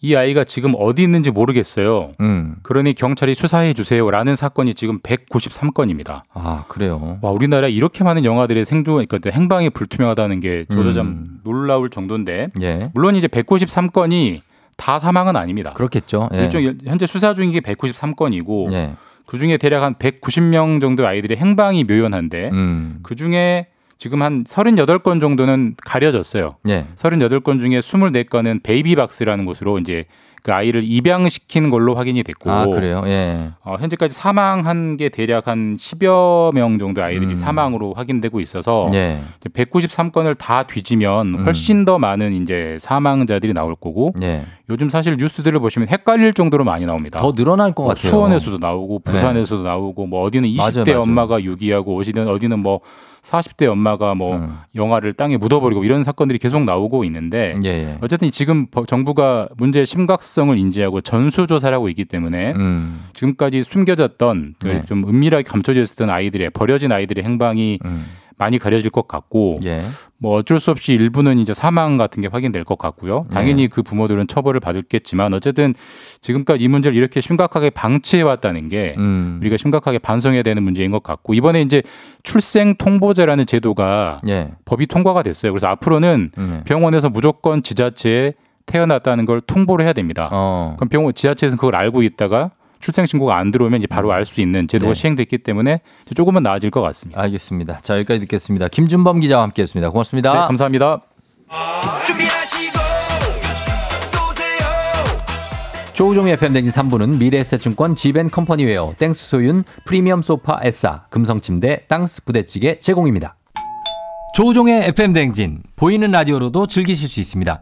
I: 이 아이가 지금 어디 있는지 모르겠어요.
A: 음.
I: 그러니 경찰이 수사해 주세요라는 사건이 지금 193건입니다.
A: 아, 그래요.
I: 와 우리나라 이렇게 많은 영화들의 생존, 그러니까 행방이 불투명하다는 게 저도
A: 음.
I: 좀 놀라울 정도인데,
A: 예.
I: 물론 이제 193건이 다 사망은 아닙니다.
A: 그렇겠죠. 예.
I: 일종 현재 수사 중인 게 193건이고
A: 예.
I: 그 중에 대략 한 190명 정도 아이들의 행방이 묘연한데
A: 음.
I: 그 중에 지금 한 38건 정도는 가려졌어요.
A: 예.
I: 38건 중에 24건은 베이비박스라는 곳으로 이제 그 아이를 입양시킨 걸로 확인이 됐고
A: 아, 그래요. 예.
I: 어, 현재까지 사망한 게 대략 한 10여 명 정도 아이들이
A: 음.
I: 사망으로 확인되고 있어서
A: 예.
I: 193건을 다 뒤지면
A: 음.
I: 훨씬 더 많은 이제 사망자들이 나올 거고
A: 예.
I: 요즘 사실 뉴스들을 보시면 헷갈릴 정도로 많이 나옵니다.
A: 더 늘어날
I: 것뭐
A: 같아요.
I: 수원에서도 나오고 부산에서도 나오고 뭐 어디는 20대
A: 맞아요, 맞아요.
I: 엄마가 유기하고 어디는 어디는 뭐 40대 엄마가 뭐
A: 음.
I: 영화를 땅에 묻어버리고 이런 사건들이 계속 나오고 있는데
A: 예, 예.
I: 어쨌든 지금 버- 정부가 문제의 심각성을 인지하고 전수조사를 하고 있기 때문에
A: 음.
I: 지금까지 숨겨졌던 그
A: 네.
I: 좀 은밀하게 감춰져 있었던 아이들의 버려진 아이들의 행방이
A: 음.
I: 많이 가려질 것 같고
A: 예.
I: 뭐 어쩔 수 없이 일부는 이제 사망 같은 게 확인될 것 같고요. 당연히 그 부모들은 처벌을 받겠지만 어쨌든 지금까지 이 문제를 이렇게 심각하게 방치해 왔다는 게
A: 음.
I: 우리가 심각하게 반성해야 되는 문제인 것 같고 이번에 이제 출생 통보제라는 제도가
A: 예.
I: 법이 통과가 됐어요. 그래서 앞으로는
A: 음.
I: 병원에서 무조건 지자체에 태어났다는 걸 통보를 해야 됩니다.
A: 어.
I: 그럼 병원 지자체에서는 그걸 알고 있다가 출생 신고가 안 들어오면 이제 바로 알 수 있는 제도가
A: 네.
I: 시행됐기 때문에 조금은 나아질 것 같습니다.
A: 알겠습니다. 자, 여기까지 듣겠습니다. 김준범 기자와 함께 했습니다. 고맙습니다.
I: 네, 감사합니다.
A: 조우종의 FM 대행진 3부는 미래에셋증권 지벤컴퍼니웨어 땡스 소윤 프리미엄 소파 에싸 금성침대 땅스 부대찌개 제공입니다. 조우종의 FM 대행진 보이는 라디오로도 즐기실 수 있습니다.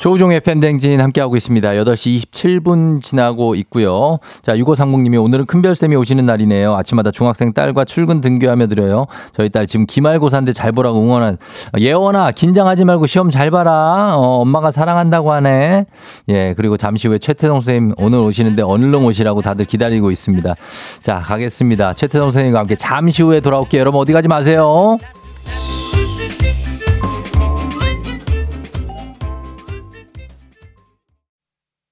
A: 조우종의 팬댕진 함께하고 있습니다. 8시 27분 지나고 있고요. 자, 6530님이 오늘은 큰별쌤이 오시는 날이네요. 아침마다 중학생 딸과 출근 등교하며 드려요. 저희 딸 지금 기말고사인데 잘 보라고 응원한 예원아 긴장하지 말고 시험 잘 봐라. 어, 엄마가 사랑한다고 하네. 예, 그리고 잠시 후에 최태성 선생님 오늘 오시는데 얼른 오시라고 다들 기다리고 있습니다. 자, 가겠습니다. 최태성 선생님과 함께 잠시 후에 돌아올게요. 여러분 어디 가지 마세요.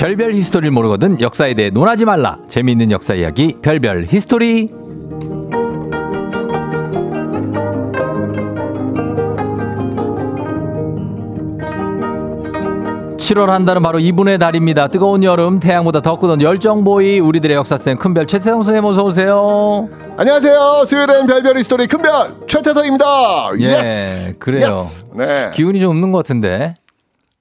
A: 별별 히스토리를 모르거든 역사에 대해 논하지 말라. 재미있는 역사 이야기 별별 히스토리. 7월 한 달은 바로 이분의 달입니다. 뜨거운 여름, 태양보다 더 뜨거운 열정 boy, 우리들의 역사쌤 큰별 최태성 선생님 어서 오세요.
J: 안녕하세요. 수요일엔 별별 히스토리 큰별 최태성입니다.
A: 예,
J: yes.
A: 그래요.
J: Yes. 네.
A: 기운이 좀 없는 것 같은데.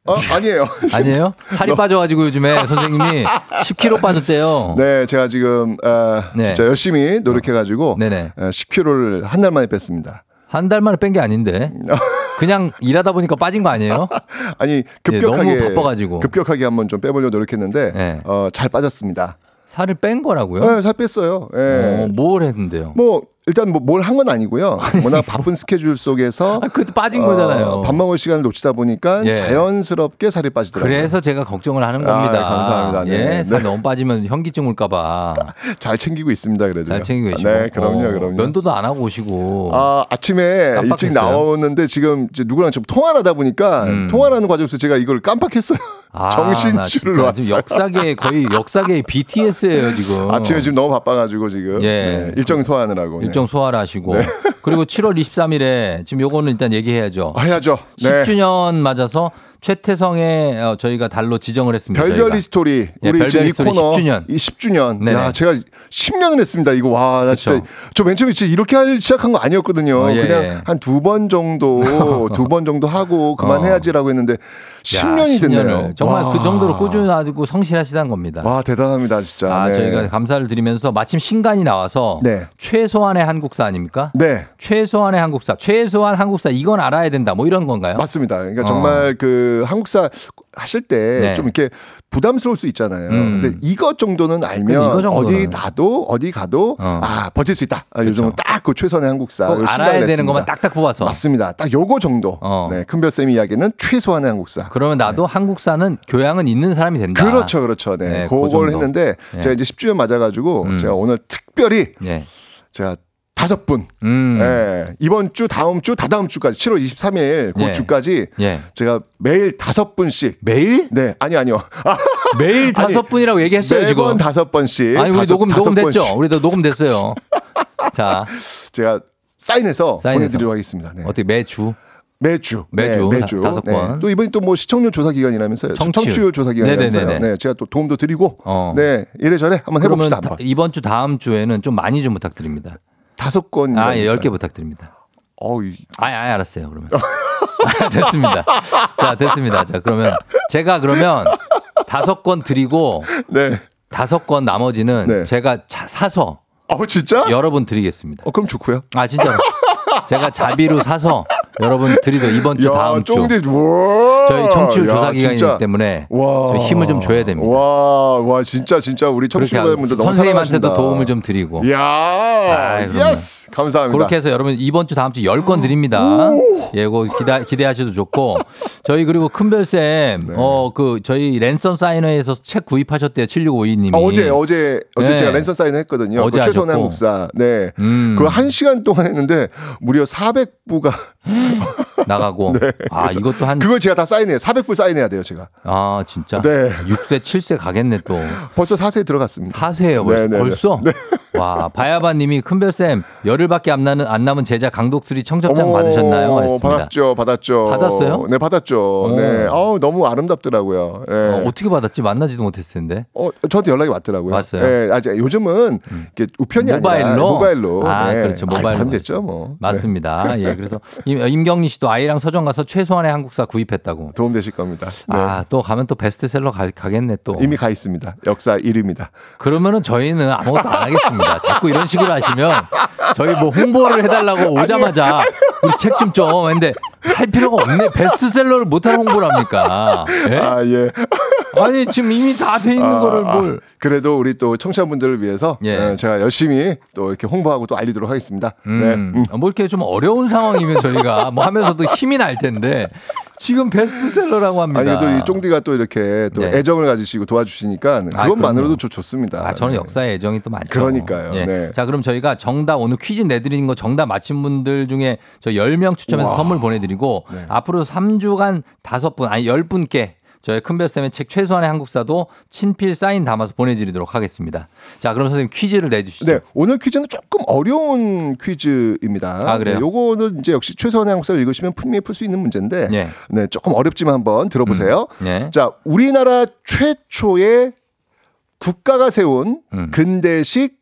J: 어, 아니에요. <laughs>
A: 아니에요? 살이 빠져가지고 요즘에 선생님이 10kg 빠졌대요.
J: 네, 제가 지금 어,
A: 네.
J: 진짜 열심히 노력해가지고
A: 네네.
J: 어, 10kg를 한 달 만에 뺐습니다.
A: 한 달 만에 뺀 게 아닌데. <laughs> 그냥 일하다 보니까 빠진 거 아니에요? <laughs>
J: 아니 급격하게
A: 예, 너무 바빠가지고.
J: 급격하게 한번 좀 빼보려고 노력했는데
A: 네.
J: 어, 잘 빠졌습니다.
A: 살을 뺀 거라고요?
J: 네, 살 뺐어요. 예.
A: 어, 뭘 했는데요?
J: 뭐 일단 뭐 뭘 한 건 아니고요. <laughs> 워낙 바쁜 스케줄 속에서
A: 아, 그것도 빠진 거잖아요.
J: 어, 밥 먹을 시간을 놓치다 보니까
A: 예.
J: 자연스럽게 살이 빠지더라고요.
A: 그래서 제가 걱정을 하는
J: 아,
A: 겁니다.
J: 감사합니다. 네.
A: 예, 살
J: 네.
A: 너무 빠지면 현기증 올까봐 <laughs>
J: 잘 챙기고 있습니다. 그래도
A: 잘 챙기고 계시고.
J: 네, 그럼요,
A: 어,
J: 그럼요.
A: 면도도 안 하고 오시고.
J: 아, 아침에
A: 깜빡했어요?
J: 일찍 나오는데 지금 누구랑 좀 통화를 하다 보니까
A: 음.
J: 통화를 하는 과정에서 제가 이걸 깜빡했어요.
A: 아, 나
J: 정신줄을 놨어요.
A: 역사계 거의 역사계 BTS예요 <laughs> 지금.
J: 아침에 지금 너무 바빠가지고 지금
A: 예.
J: 네, 일정 소화하느라고. 네.
A: 일정 소화를 하시고 그리고 7월 23일에 지금 요거는 일단 얘기해야죠.
J: 아, 해야죠. 네.
A: 10주년 맞아서 최태성의 어, 저희가 달로 지정을 했습니다.
J: 별별. 히스토리
A: 예,
J: 우리 지금 이 코너
A: 10주년.
J: 이 10주년
A: 네네.
J: 야 제가 10년을 했습니다 이거 와 나 진짜. 저 맨 처음에 진짜 이렇게 할 시작한 거 아니었거든요
A: 어, 예, 예.
J: 그냥 한두 번 정도 <laughs> 두 번 정도 하고 그만해야지라고 했는데 10년이
A: 야,
J: 됐네요
A: 10년을. 정말
J: 와.
A: 그 정도로 꾸준하고 성실하시다는 겁니다.
J: 와 대단합니다 진짜
A: 아,
J: 네.
A: 저희가 감사를 드리면서 마침 신간이 나와서
J: 네.
A: 최소한의 한국사 아닙니까?
J: 네
A: 최소한의 한국사, 최소한 한국사 이건 알아야 된다. 뭐 이런 건가요?
J: 맞습니다. 그러니까
A: 어.
J: 정말 그 한국사 하실 때
A: 네.
J: 좀 이렇게 부담스러울 수 있잖아요.
A: 음.
J: 근데 이것 정도는 알면
A: 이거.
J: 어디 나도 어디 가도
A: 어.
J: 아 버틸 수 있다. 아, 요즘은 딱 그 최선의 한국사.
A: 꼭 알아야 되는 것만 딱딱 뽑아서.
J: 맞습니다. 딱 요거 정도.
A: 어.
J: 네, 큰별 쌤이 이야기는 최소한의 한국사.
A: 그러면 나도 한국사는 교양은 있는 사람이 된다.
J: 그렇죠, 그렇죠. 네,
A: 네, 그
J: 그걸
A: 정도.
J: 했는데
A: 네.
J: 제가 이제 10주년 맞아가지고
A: 음.
J: 제가 오늘 특별히
A: 예.
J: 제가 다섯 분.
A: 음.
J: 예, 이번 주, 다음 주, 다다음 주까지 7월 23일 그
A: 예.
J: 주까지
A: 예.
J: 제가 매일 다섯 분씩
A: 매일?
J: 네, 아니 아니요. <laughs>
A: 매일 다섯 분이라고 얘기했어요,
J: 매번
A: 지금.
J: 다섯 번씩.
A: 아니, 우리
J: 다섯-
A: 녹음,
J: 다섯
A: 녹음됐죠?
J: 번씩
A: 우리도 녹음됐어요. 자, <laughs>
J: 제가 사인해서,
A: 사인해서.
J: 보내드리도록 하겠습니다. 네.
A: 어떻게 매주?
J: 매주.
A: 매주
J: 네, 매주.
A: 다- 다섯
J: 네.
A: 번.
J: 또 이번이 또 뭐 시청률 조사 기간이라면서요.
A: 청취율.
J: 조사 기간이라면서요.
A: 네네네네.
J: 네, 제가 또 도움도 드리고,
A: 어.
J: 네, 이래저래 한번
A: 해봅시다.
J: 한번.
A: 이번 주 다음 주에는 좀 많이 좀 부탁드립니다.
J: 다섯 건.
A: 아, 예, 10개 부탁드립니다.
J: 어우, 이-
A: 아, 아, 알았어요. 그러면. <laughs> 아, 됐습니다. 자, 됐습니다. 자, 그러면 제가 그러면 다섯 건 드리고
J: 네.
A: 다섯 건 나머지는
J: 네.
A: 제가 자- 사서
J: 어, 진짜?
A: 여러분 드리겠습니다.
J: 어, 그럼 좋고요.
A: 아, 진짜로. 제가 자비로 사서 여러분 드리도 이번 주 다음 주. 저희 청취율
J: 야,
A: 조사 기간이기. 때문에
J: 와.
A: 힘을 좀 줘야 됩니다.
J: 와, 와, 진짜, 진짜 우리 청취자분들 너무
A: 선생님한테도. 도움을 좀 드리고 아이, 그럼요.
J: Yes, 감사합니다.
A: 그렇게 해서 여러분 이번 주 다음 주 10건 드립니다. 예, 이거 기대, 기대하셔도 좋고. 저희 그리고 큰별쌤,
J: 네.
A: 어, 그, 저희 랜선 사인회에서 책 구입하셨대요. 7652님이.
J: 아, 어제 어제 어제
A: 네.
J: 제가 랜선 사인을 했거든요.
A: 어제
J: 그
A: 하셨고.
J: 한국사. 네.
A: 음.
J: 그거 한 시간 동안 했는데 무려 400 400부가 <laughs>
A: 나가고.
J: 네.
A: 아, 이것도 한.
J: 그걸 제가 다 사인해요. 400부를 사인해야 돼요, 제가.
A: 아, 진짜?
J: 네.
A: 6쇄, 7쇄 가겠네, 또.
J: 벌써 4세에 들어갔습니다.
A: 4세예요 벌써.
J: 네, 네, 네.
A: 벌써? 와, 바야바 님이 큰별쌤 열흘밖에 안 나는 안 남은 제자 강독수리 청첩장
J: 어머,
A: 받으셨나요? 하셨습니다.
J: 받았죠, 받았죠.
A: 받았어요?
J: 네, 받았죠.
A: 오.
J: 네, 어우 너무 아름답더라고요. 네.
A: 어, 어떻게 받았지? 만나지도 못했을 텐데.
J: 어, 저한테 연락이 왔더라고요.
A: 왔어요?
J: 네, 아직 요즘은 이렇게 우편이 아니라
A: 모바일로?
J: 모바일로.
A: 아,
J: 네.
A: 그렇죠. 모바일로.
J: 아, 됐죠, 뭐.
A: 맞습니다. <laughs> 예, 그래서 임, 임경리 씨도 아이랑 서점 가서 최소한의 한국사 구입했다고.
J: 도움 되실 겁니다. 네.
A: 아, 또 가면 또 베스트셀러 가, 가겠네 또.
J: 이미 가 있습니다. 역사 1위입니다.
A: 그러면은 저희는 아무것도 안 하겠습니다. <laughs> 자꾸 이런 식으로 하시면 저희 뭐 홍보를 해달라고 오자마자 우리 책 좀좀 했는데 할 필요가 없네. 베스트셀러를 못하는 홍보를 합니까? 예?
J: 아, 예.
A: 아니 지금 이미 다 돼 있는
J: 아,
A: 거를
J: 아,
A: 뭘?
J: 그래도 우리 또 청취자분들을 위해서
A: 예.
J: 어, 제가 열심히 또 이렇게 홍보하고 또 알리도록 하겠습니다.
A: 음,
J: 네. 음.
A: 뭐 이렇게 좀 어려운 상황이면 저희가 뭐 하면서도 힘이 날 텐데 지금 베스트셀러라고 합니다.
J: 아니 그래도 이 쫑디가 또 이렇게 또
A: 네.
J: 애정을 가지시고 도와주시니까
A: 아,
J: 그것만으로도. 좋, 좋습니다.
A: 아, 저는
J: 네.
A: 역사에 애정이 또 많죠.
J: 그러니까요.
A: 예.
J: 네.
A: 자, 그럼 저희가 정답 오늘 퀴즈 내드리는 거 정답 맞힌 분들 중에 저 10명 추첨해서
J: 와.
A: 선물 보내드리고
J: 네.
A: 앞으로 3주간 5분, 아니 10분께 저희 큰별쌤의 책 최소한의 한국사도 친필 사인 담아서 보내드리도록 하겠습니다. 자, 그럼 선생님 퀴즈를 내주시죠.
J: 네, 오늘 퀴즈는 조금 어려운 퀴즈입니다.
A: 아, 그래요?
J: 네, 요거는 이제 역시 최소한의 한국사를 읽으시면 분명히 풀수 있는 문제인데,
A: 네.
J: 네, 조금 어렵지만 한번 들어보세요.
A: 네.
J: 자, 우리나라 최초의 국가가 세운
A: 음.
J: 근대식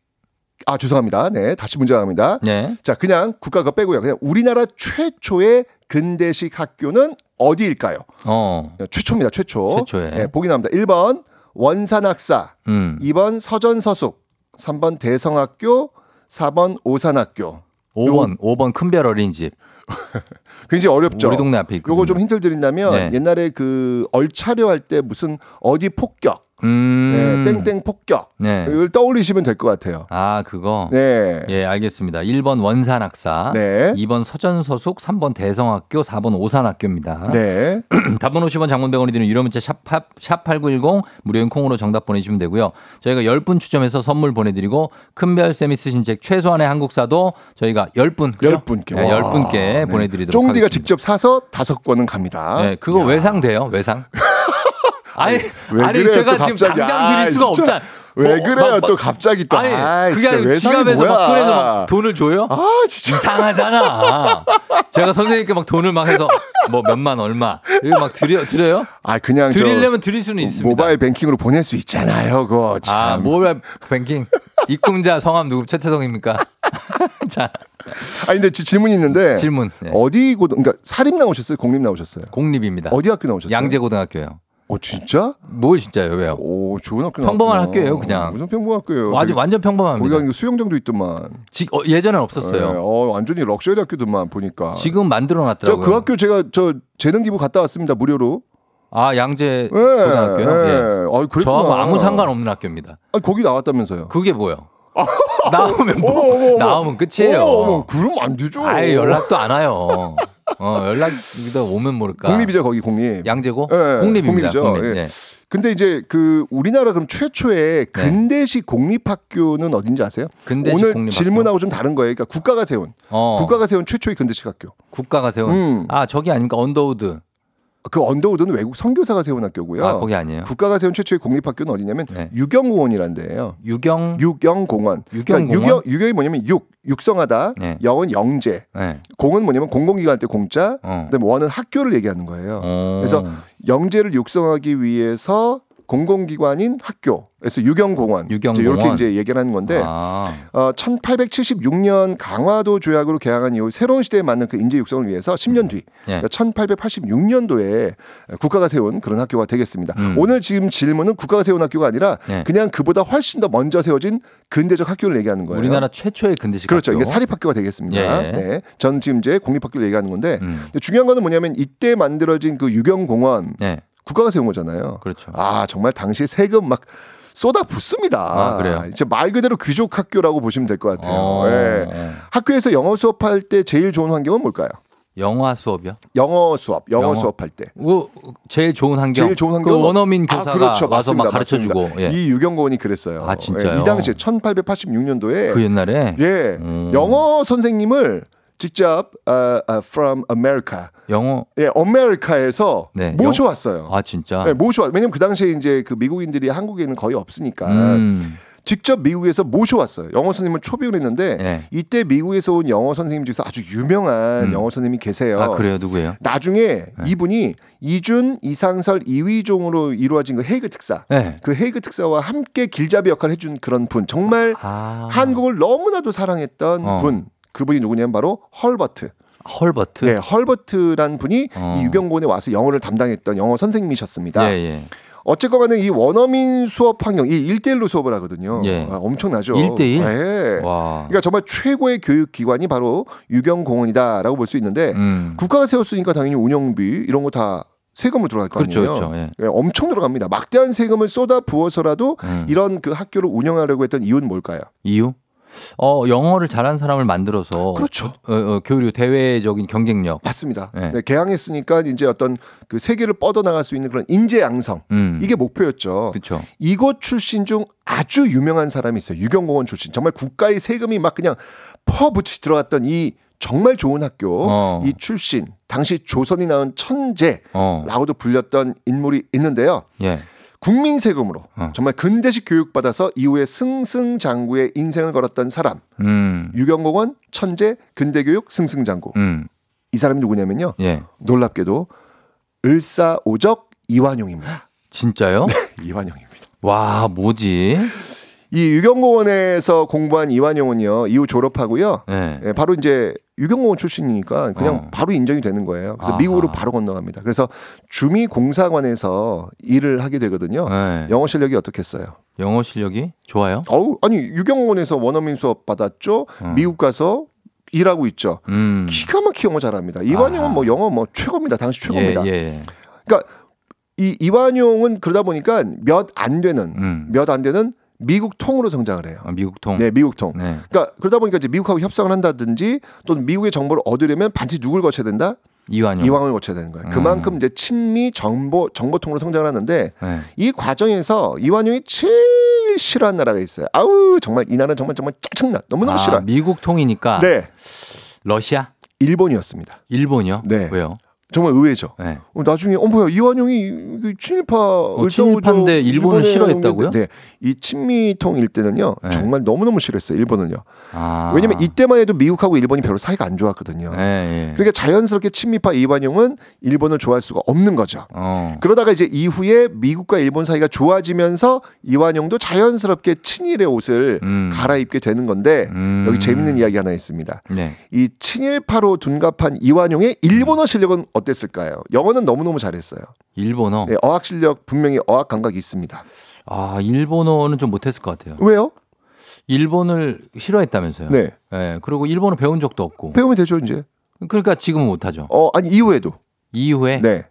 J: 아 죄송합니다. 네, 다시 문제 나갑니다.
A: 네.
J: 자, 그냥 국가가 빼고요. 그냥 우리나라 최초의 근대식 학교는 어디일까요?
A: 어.
J: 최초입니다. 최초.
A: 최초에.
J: 네, 보기 나옵니다. 1번 원산학사,
A: 음.
J: 2번 서전서숙, 3번 대성학교, 4번 오산학교.
A: 5번, 5번 큰별 어린이집. <laughs>
J: 굉장히 어렵죠.
A: 우리 동네 앞에 있거든요.
J: 요거 좀 힌트를 드린다면
A: 네.
J: 옛날에 그 얼차려 할 때 무슨 어디 폭격,
A: 음.
J: 네, 땡땡 폭격
A: 네.
J: 이걸 떠올리시면 될 것 같아요.
A: 아, 그거.
J: 네.
A: 예, 알겠습니다. 1번 원산학사,
J: 네.
A: 2번 서전서숙, 3번 대성학교, 4번 오산학교입니다.
J: 네. <clears throat>
A: 답은 50원 장문 100원이 드는 유료 문자 샵, 팝- 샵8910 무료인 콩으로 정답 보내주시면 되고요. 저희가 10분 추첨해서 선물 보내드리고 큰별쌤이 쓰신 책 최소한의 한국사도 저희가 10분.
J: 열 분께.
A: 네,
J: 와.
A: 10분께
J: 네.
A: 보내드리도록
J: 쫑디가
A: 하겠습니다.
J: 직접 사서 다섯 권은 갑니다.
A: 네, 그거 외상 돼요? 외상? <laughs> 아니,
J: 왜
A: 아니
J: 그래요,
A: 제가
J: 또
A: 지금
J: 갑자기.
A: 당장
J: 아,
A: 드릴 수가
J: 진짜.
A: 없잖아.
J: 왜
A: 뭐,
J: 그래요?
A: 막-
J: 또 갑자기 또.
A: 아니,
J: 아이,
A: 그게 아니고 지갑에서 막
J: 뭐야.
A: 꺼내서 막 돈을 줘요?
J: 아, 진짜.
A: 이상하잖아. 제가 선생님께 막 돈을 막 해서 뭐 몇만 얼마 이렇게 막 드려 드려요?
J: 아, 그냥 저
A: 드리려면 드릴 수는 있습니다.
J: 모바일 뱅킹으로 보낼 수 있잖아요. 그거 참.
A: 아, 모바일 뱅킹 입금자 성함 누구 최태성입니까? <laughs> 자,
J: 아 근데 지- 질문이 있는데
A: 질문. 네.
J: 어디 고등 그러니까 사립 나오셨어요? 공립 나오셨어요?
A: 공립입니다.
J: 어디 학교 나오셨어요?
A: 양재고등학교요.
J: 어 진짜?
A: 뭘 진짜요? 왜요?
J: 오 좋은 학교
A: 평범한
J: 나왔구나.
A: 학교예요, 그냥.
J: 무슨 평범한 학교예요?
A: 아주 완전 평범합니다.
J: 거기가 수영장도 있더만.
A: 지, 어, 예전엔 없었어요.
J: 네, 어 완전히 럭셔리 학교더만 보니까.
A: 지금 만들어
J: 저
A: 놨더라고요.
J: 그 학교 제가 저 재능 기부 갔다 왔습니다 무료로.
A: 아, 양재
J: 예,
A: 고등학교요?
J: 예.
A: 예.
J: 아, 그랬구나.
A: 저하고 아무 상관없는 학교입니다.
J: 아, 거기 나왔다면서요?
A: 그게 뭐요? <laughs> 나오면 뭐,
J: 어머, 어머, 어머.
A: 나오면 끝이에요.
J: 어머, 그럼 안 되죠.
A: 아예 연락도 안 와요. 어, 연락도 오면 모를까.
J: 공립이죠 거기 공립.
A: 양재고?
J: 예,
A: 공립입니다.
J: 공립이죠.
A: 공립.
J: 예.
A: 예.
J: 근데 이제 그 우리나라 그럼 최초의
A: 네.
J: 근대식 공립학교는 어딘지 아세요?
A: 근대식
J: 오늘
A: 공립학교?
J: 질문하고 좀 다른 거예요. 그러니까 국가가 세운
A: 어,
J: 국가가 세운 최초의 근대식 학교.
A: 국가가 세운.
J: 음.
A: 아, 저기 아닙니까? 언더우드.
J: 그 언더우드는 외국 선교사가 세운 학교고요.
A: 아, 거기 아니에요.
J: 국가가 세운 최초의 공립학교는 어디냐면
A: 네.
J: 육영공원이라는 데예요.
A: 육영.
J: 육영공원.
A: 육영공원?
J: 그러니까 육영 육영이 뭐냐면 육 육성하다.
A: 네.
J: 영은 영재.
A: 네.
J: 공은 뭐냐면 공공기관 할때 공자.
A: 어.
J: 그다음에 원은 학교를 얘기하는 거예요.
A: 어.
J: 그래서 영재를 육성하기 위해서 공공기관인 학교. 그래서 유경공원.
A: 유경공원.
J: 이렇게 이제 얘기를 하는 건데
A: 아,
J: 어, 1876년 강화도 조약으로 개항한 이후 새로운 시대에 맞는 그 인재 육성을 위해서 10년 뒤
A: 예.
J: 그러니까 1886년도에 국가가 세운 그런 학교가 되겠습니다.
A: 음.
J: 오늘 지금 질문은 국가가 세운 학교가 아니라
A: 예.
J: 그냥 그보다 훨씬 더 먼저 세워진 근대적 학교를 얘기하는 거예요.
A: 우리나라 최초의 근대식
J: 그렇죠.
A: 학교.
J: 이게 사립학교가 되겠습니다.
A: 예.
J: 네. 전 지금 이제 공립학교를 얘기하는 건데
A: 음.
J: 중요한 거는 뭐냐면 이때 만들어진 그 유경공원
A: 네.
J: 국가가 세운 거잖아요.
A: 그렇죠.
J: 아 정말 당시 세금 막 쏟아 붓습니다.
A: 아, 그래요?
J: 이제 말 그대로 귀족 학교라고 보시면 될 것 같아요.
A: 어,
J: 예.
A: 어.
J: 학교에서 영어 수업할 때 제일 좋은 환경은 뭘까요?
A: 영화 수업이요?
J: 영어 수업, 영어,
A: 영어.
J: 수업할 때.
A: 그 제일 좋은 환경.
J: 제일 좋은 환경은
A: 그 원어민 교사가
J: 아, 그렇죠.
A: 와서
J: 맞습니다.
A: 막 가르쳐. 주고. 예.
J: 이 유경공원이 그랬어요.
A: 아, 진짜요?
J: 예, 이 당시에 1886년도에
A: 그 옛날에
J: 예
A: 음.
J: 영어 선생님을 직접 어, 어, from America.
A: 영어.
J: 예, 아메리카에서
A: 네,
J: 모셔왔어요.
A: 아 진짜.
J: 네, 모셔왔. 왜냐면 그 당시에 이제 그 미국인들이 한국에는 거의 없으니까
A: 음.
J: 직접 미국에서 모셔왔어요. 영어 선생님을 초빙을 했는데
A: 네.
J: 이때 미국에서 온 영어 선생님 중에서 아주 유명한
A: 음.
J: 영어 선생님이 계세요.
A: 아 그래요 누구예요?
J: 나중에 이분이 이준, 이상설, 이위종으로 이루어진 그 헤이그 특사.
A: 네.
J: 그 헤이그 특사와 함께 길잡이 역할을 해준 그런 분. 정말
A: 아.
J: 한국을 너무나도 사랑했던
A: 어.
J: 분. 그분이 누구냐면 바로 헐버트.
A: 헐버트.
J: 네, 헐버트란 분이
A: 어.
J: 이 유경곤에 와서 영어를 담당했던 영어 선생님이셨습니다.
A: 예 예.
J: 간에 이 원어민 수업 환경, 이 1대1로 수업을 하거든요.
A: 예.
J: 아, 엄청나죠.
A: 1대1?
J: 네.
A: 와.
J: 그러니까 정말 최고의 교육 기관이 바로 유경공원이다라고 볼 수 있는데
A: 음.
J: 국가가 세웠으니까 당연히 운영비 이런 거다 세금으로 들어갈 거
A: 그렇죠,
J: 아니에요.
A: 그렇죠. 예.
J: 예, 엄청 들어갑니다. 막대한 세금을 쏟아 부어서라도
A: 음.
J: 이런 그 학교를 운영하려고 했던 이유는 뭘까요?
A: 이유? 어 영어를 잘하는 사람을 만들어서
J: 그렇죠.
A: 어, 어, 교류 대외적인 경쟁력.
J: 맞습니다.
A: 네.
J: 네, 개항했으니까 이제 어떤 그 세계를 뻗어나갈 수 있는 그런 인재 양성
A: 음.
J: 이게 목표였죠.
A: 그렇죠.
J: 이곳 출신 중 아주 유명한 사람이 있어요. 유경공원 출신. 정말 국가의 세금이 막 그냥 퍼붓이 들어갔던 이 정말 좋은 학교
A: 어.
J: 이 출신 당시 조선이 낳은 천재라고도
A: 어.
J: 불렸던 인물이 있는데요.
A: 예.
J: 국민 세금으로
A: 어.
J: 정말 근대식 교육받아서 이후에 승승장구의 인생을 걸었던 사람
A: 음.
J: 유경공원 천재 근대교육 승승장구
A: 음.
J: 이 사람이 누구냐면요
A: 예.
J: 놀랍게도 을사오적 이완용입니다.
A: 진짜요? <laughs>
J: 이완용입니다.
A: 와 뭐지?
J: 이 유경공원에서 공부한 이완용은요 이후 졸업하고요
A: 예.
J: 예, 바로 이제 유경공원 출신이니까 그냥
A: 어.
J: 바로 인정이 되는 거예요. 그래서
A: 아하.
J: 미국으로 바로 건너갑니다. 그래서 주미 공사관에서 일을 하게 되거든요.
A: 예.
J: 영어 실력이 어떻겠어요?
A: 영어 실력이 좋아요?
J: 어우 아니 유경공원에서 원어민 수업 받았죠.
A: 어.
J: 미국 가서 일하고 있죠.
A: 음.
J: 기가 막히게 영어 잘합니다. 이완용은
A: 아하.
J: 뭐 영어 뭐 최고입니다. 당시 최고입니다.
A: 예, 예.
J: 그러니까 이 이완용은 그러다 보니까 몇 안 되는
A: 음.
J: 몇안 되는 미국 통으로 성장을 해요.
A: 아, 미국 통.
J: 네, 미국 통.
A: 네.
J: 그러니까 그러다 보니까 이제 미국하고 협상을 한다든지 또는 미국의 정보를 얻으려면 반드시 누굴 거쳐야 된다?
A: 이완용.
J: 이왕을 거쳐야 되는 거예요.
A: 음.
J: 그만큼 이제 친미 정보 정보통으로 성장을 하는데
A: 네.
J: 이 과정에서 이완용이 제일 싫어하는 나라가 있어요. 아우 정말 이 나라는 정말 정말 짜증나. 너무너무
A: 아,
J: 싫어.
A: 미국 통이니까.
J: 네,
A: 러시아?
J: 일본이었습니다.
A: 일본이요?
J: 네.
A: 왜요?
J: 정말 의외죠.
A: 네.
J: 어, 나중에 어 뭐야 이완용이 그 친일파 을사오적
A: 친일파인데
J: 일본의
A: 싫어했다고요?
J: 네, 이 친미통 일 때는요
A: 네.
J: 정말 너무 너무 싫어했어요 일본은요.
A: 아.
J: 왜냐면 이때만 해도 미국하고 일본이 별로 사이가 안 좋았거든요.
A: 예, 예.
J: 그러니까 자연스럽게 친미파 이완용은 일본을 좋아할 수가 없는 거죠.
A: 어.
J: 그러다가 이제 이후에 미국과 일본 사이가 좋아지면서 이완용도 자연스럽게 친일의 옷을
A: 음.
J: 갈아입게 되는 건데
A: 음.
J: 여기 재밌는 이야기 하나 있습니다.
A: 네.
J: 이 친일파로 둔갑한 이완용의 일본어 실력은 어땠을까요? 영어는 너무너무 잘했어요.
A: 일본어.
J: 네, 어학 실력 분명히 어학 감각이 있습니다.
A: 아, 일본어는 좀 못했을 것 같아요.
J: 왜요?
A: 일본을 싫어했다면서요.
J: 네.
A: 예, 그리고 일본어 배운 적도 없고.
J: 배우면 되죠, 이제.
A: 그러니까 지금은 못하죠.
J: 어, 아니 이후에도.
A: 이후에
J: 네.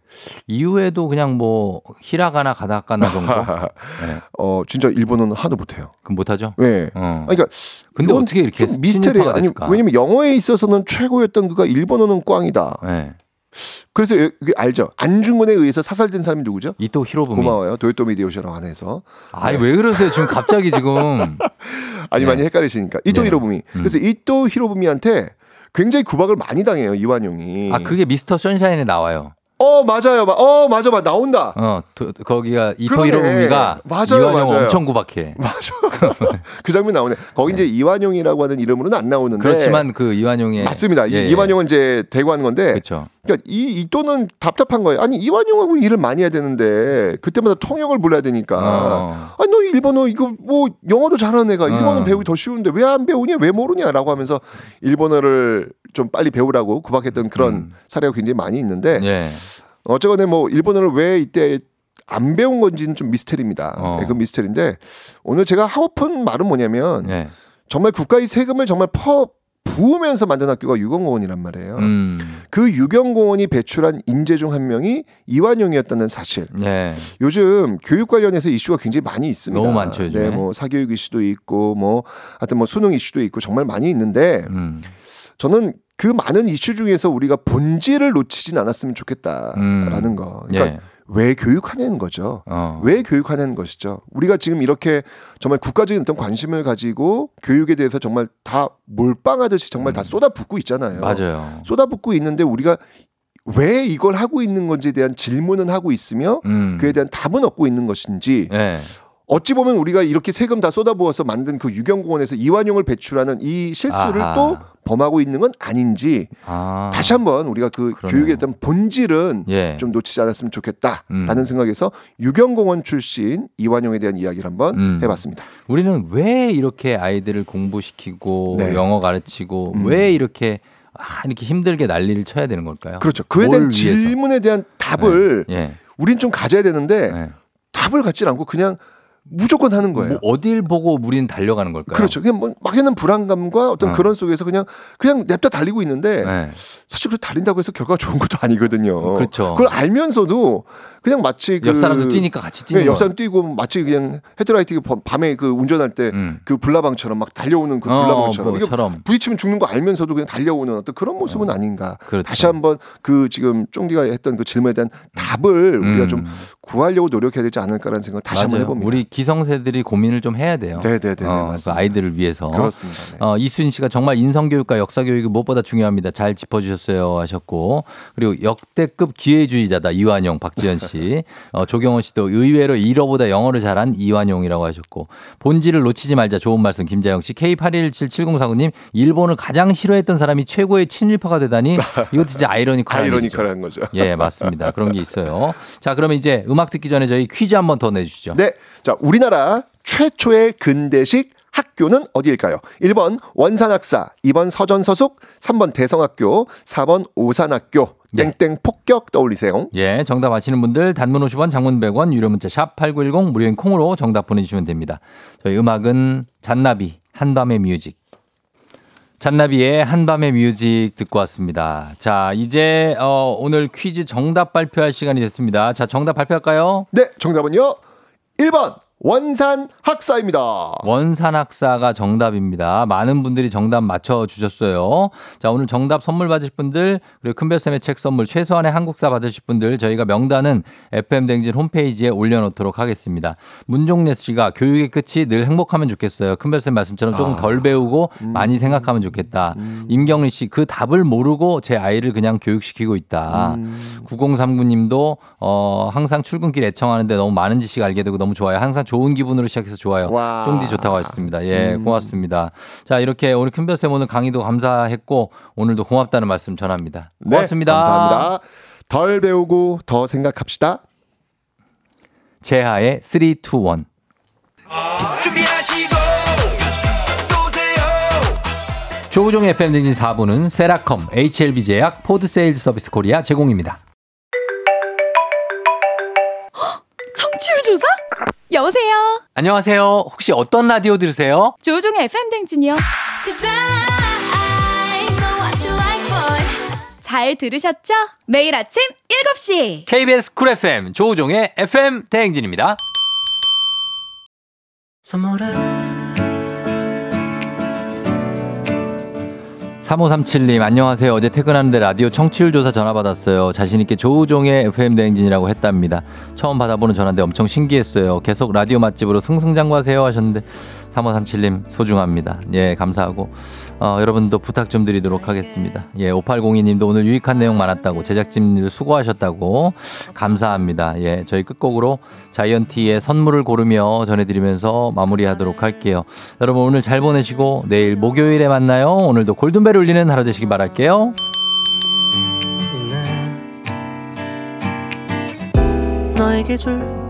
A: 이후에도 그냥 뭐 히라가나 가다카나 정도. <laughs> 네.
J: 어, 진짜 일본어는 하도 못해요.
A: 그럼 못하죠.
J: 네.
A: 어.
J: 아니, 그러니까
A: 근데 어떻게 이렇게
J: 좀 미스터리 아니
A: 됐을까?
J: 왜냐면 영어에 있어서는 최고였던 그가 일본어는 꽝이다.
A: 네.
J: 그래서 알죠. 안중근에 의해서 사살된 사람이 누구죠?
A: 이또 히로부미.
J: 고마워요. 도요토미 히데요시라고 안해서
A: 아니 왜 그러세요? 지금 갑자기 지금. <laughs>
J: 아니
A: 네.
J: 많이 헷갈리시니까 이토
A: 네.
J: 히로부미. 그래서 이토 히로부미한테 굉장히 구박을 많이 당해요 이완용이.
A: 아 그게 미스터 선샤인에 나와요.
J: 어 맞아요. 마- 어 맞아 맞아 나온다.
A: 어 도- 거기가 이토. 히로부미가 이완용
J: 맞아요.
A: 엄청 구박해. <laughs>
J: 맞아. <laughs> 그 장면 나오네. 거기 이제 이완용이라고 하는 이름으로는 안 나오는데.
A: 그렇지만 그 이완용의
J: 맞습니다. 이-
A: 예, 예.
J: 이완용은 이제 대구한 건데.
A: 그렇죠.
J: 그러니까 이 이또는 답답한 거예요. 아니 이완용하고 일을 많이 해야 되는데 그때마다 통역을 불러야 되니까.
A: 어.
J: 아니 너 일본어 이거 뭐 영어도 잘하는 애가 일본어
A: 어.
J: 배우기 더 쉬운데 왜 안 배우냐 왜 모르냐라고 하면서 일본어를 좀 빨리 배우라고 구박했던 그런
A: 음.
J: 사례가 굉장히 많이 있는데
A: 예.
J: 어쨌거나 뭐 일본어를 왜 이때 안 배운 건지는 좀 미스터리입니다.
A: 어.
J: 네, 그 미스터리인데 오늘 제가 하고픈 말은 뭐냐면
A: 예.
J: 정말 국가의 세금을 정말 퍼 부으면서 만든 학교가 유경공원이란 말이에요.
A: 음.
J: 그 유경공원이 배출한 인재 중 한 명이 이완용이었다는 사실.
A: 예.
J: 요즘 교육 관련해서 이슈가 굉장히 많이 있습니다.
A: 너무 많죠, 요즘에.
J: 네, 뭐 사교육 이슈도 있고 뭐 하여튼 뭐 수능 이슈도 있고 정말 많이 있는데
A: 음.
J: 저는 그 많은 이슈 중에서 우리가 본질을 놓치진 않았으면 좋겠다라는
A: 음.
J: 거. 그러니까
A: 예.
J: 왜 교육하냐는 거죠.
A: 어.
J: 왜 교육하냐는 것이죠. 우리가 지금 이렇게 정말 국가적인 어떤 관심을 가지고 교육에 대해서 정말 다 몰빵하듯이 정말 다 쏟아붓고 있잖아요.
A: 음. 맞아요.
J: 쏟아붓고 있는데 우리가 왜 이걸 하고 있는 건지에 대한 질문은 하고 있으며
A: 음.
J: 그에 대한 답은 얻고 있는 것인지
A: 네.
J: 어찌 보면 우리가 이렇게 세금 다 쏟아부어서 만든 그 유경공원에서 이완용을 배출하는 이 실수를
A: 아하.
J: 또 범하고 있는 건 아닌지
A: 아.
J: 다시 한번 우리가 그
A: 그러네요.
J: 교육에 대한 본질은
A: 예.
J: 좀 놓치지 않았으면 좋겠다라는
A: 음.
J: 생각에서 유경공원 출신 이완용에 대한 이야기를 한번
A: 음.
J: 해봤습니다.
A: 우리는 왜 이렇게 아이들을 공부시키고
J: 네.
A: 영어 가르치고
J: 음.
A: 왜 이렇게 아, 이렇게 힘들게 난리를 쳐야 되는 걸까요?
J: 그렇죠. 그에
A: 뭘
J: 대한
A: 위해서?
J: 질문에 대한 답을
A: 예.
J: 우린 좀 가져야 되는데
A: 네.
J: 답을 갖지 않고 그냥 무조건 하는 거예요.
A: 뭐 어딜 보고 우리는 달려가는 걸까요?
J: 그렇죠. 그냥 뭐 막연한 불안감과 어떤
A: 어.
J: 그런 속에서 그냥 그냥 냅다 달리고 있는데
A: 네.
J: 사실 그 달린다고 해서 결과가 좋은 것도 아니거든요.
A: 그렇죠.
J: 그걸 알면서도 그냥 마치 그
A: 옆 사람도 뛰니까 같이 뛰는
J: 네, 옆
A: 거.
J: 사람 뛰고 마치 그냥 헤드라이트 밤에 그 운전할 때그
A: 음.
J: 불나방처럼 막 달려오는 그
A: 어,
J: 불나방처럼 이게
A: 뭐처럼.
J: 부딪히면 죽는 거 알면서도 그냥 달려오는 어떤 그런 모습은 아닌가.
A: 그렇죠.
J: 다시 한번 그 지금 쫑디가 했던 그 질문에 대한 답을 우리가
A: 음.
J: 좀 구하려고 노력해야 되지 않을까라는 생각을 다시 한번
A: 맞아요.
J: 해봅니다.
A: 우리 기성세들이 고민을 좀 해야 돼요.
J: 네네네
A: 어, 그. 아이들을 위해서.
J: 그렇습니다. 네.
A: 어, 이순 씨가 정말 인성교육과 역사교육이 무엇보다 중요합니다. 잘 짚어주셨어요 하셨고 그리고 역대급 기회주의자다 이완용 박지현 씨. 어, 조경원 씨도 의외로 일어보다 영어를 잘한 이완용이라고 하셨고 본질을 놓치지 말자 좋은 말씀 김자영 씨 K81177049님 일본을 가장 싫어했던 사람이 최고의 친일파가 되다니 <laughs> 이것도 진짜 아이러니컬한.
J: 아이러니컬한 거죠.
A: 예 맞습니다. 그런 게 있어요. 자 그러면 이제 음악 듣기 전에 저희 퀴즈 한번 더 내주시죠.
J: 네. 자, 우리나라 최초의 근대식 학교는 어디일까요? 1번 원산학사, 2번 서전서숙, 3번 대성학교, 4번 오산학교.
A: 네.
J: 땡땡 폭격 떠올리세요.
A: 예, 정답 아시는 분들 단문 50원, 장문 100원, 유료 문자 샵 8910 무료인 콩으로 정답 보내 주시면 됩니다. 저희 음악은 잔나비 한밤의 뮤직. 잔나비의 한밤의 뮤직 듣고 왔습니다. 자, 이제 어, 오늘 퀴즈 정답 발표할 시간이 됐습니다. 자, 정답 발표할까요?
J: 네, 정답은요. 1번 원산 학사입니다.
A: 원산 학사가 정답입니다. 많은 분들이 정답 맞춰주셨어요. 자, 오늘 정답 선물 받으실 분들, 그리고 큰별쌤의 책 선물, 최소한의 한국사 받으실 분들, 저희가 명단은 FM댕진 홈페이지에 올려놓도록 하겠습니다. 문종래 씨가 교육의 끝이 늘 행복하면 좋겠어요. 큰별쌤 말씀처럼 조금 덜 배우고 많이 생각하면 좋겠다. 임경리 씨, 그 답을 모르고 제 아이를 그냥 교육시키고 있다. 9039님도, 어, 항상 출근길 애청하는데 너무 많은 지식 알게 되고 너무 좋아요. 항상 좋은 기분으로 시작해서 좋아요.
J: 와.
A: 쫑디 좋다고 하셨습니다. 예, 고맙습니다. 자, 이렇게 우리 큰별쌤 오늘 강의도 감사했고 오늘도 고맙다는 말씀 전합니다.
J: 네,
A: 고맙습니다.
J: 감사합니다. 덜 배우고 더 생각합시다.
A: 재하의 3, 2, 1.
K: 준비하시고
A: 조우종의 FM 대행진 4부는 세라컴, HLB 제약, 포드 세일즈 서비스 코리아 제공입니다.
B: 여보세요.
A: 안녕하세요. 혹시 어떤 라디오 들으세요?
B: 조우종의 FM 대행진이요. 잘 들으셨죠? 매일 아침 7시.
A: KBS 쿨 FM 조우종의 FM 대행진입니다.
K: 선물을
A: 3537님, 안녕하세요. 어제 퇴근하는데 라디오 청취율 조사 전화 받았어요. 자신 있게 조우종의 FM대행진이라고 했답니다. 처음 받아보는 전화인데 엄청 신기했어요. 계속 라디오 맛집으로 승승장구하세요 하셨는데, 3537님, 소중합니다. 예, 감사하고. 어, 여러분도 부탁 좀 드리도록 하겠습니다. 예, 5802님도 오늘 유익한 내용 많았다고, 제작진들 수고하셨다고, 감사합니다. 예, 저희 끝곡으로 자이언티의 선물을 고르며 전해드리면서 마무리하도록 할게요. 여러분 오늘 잘 보내시고, 내일 목요일에 만나요. 오늘도 골든벨 울리는 하루 되시기 바랄게요.
K: 너에게 줄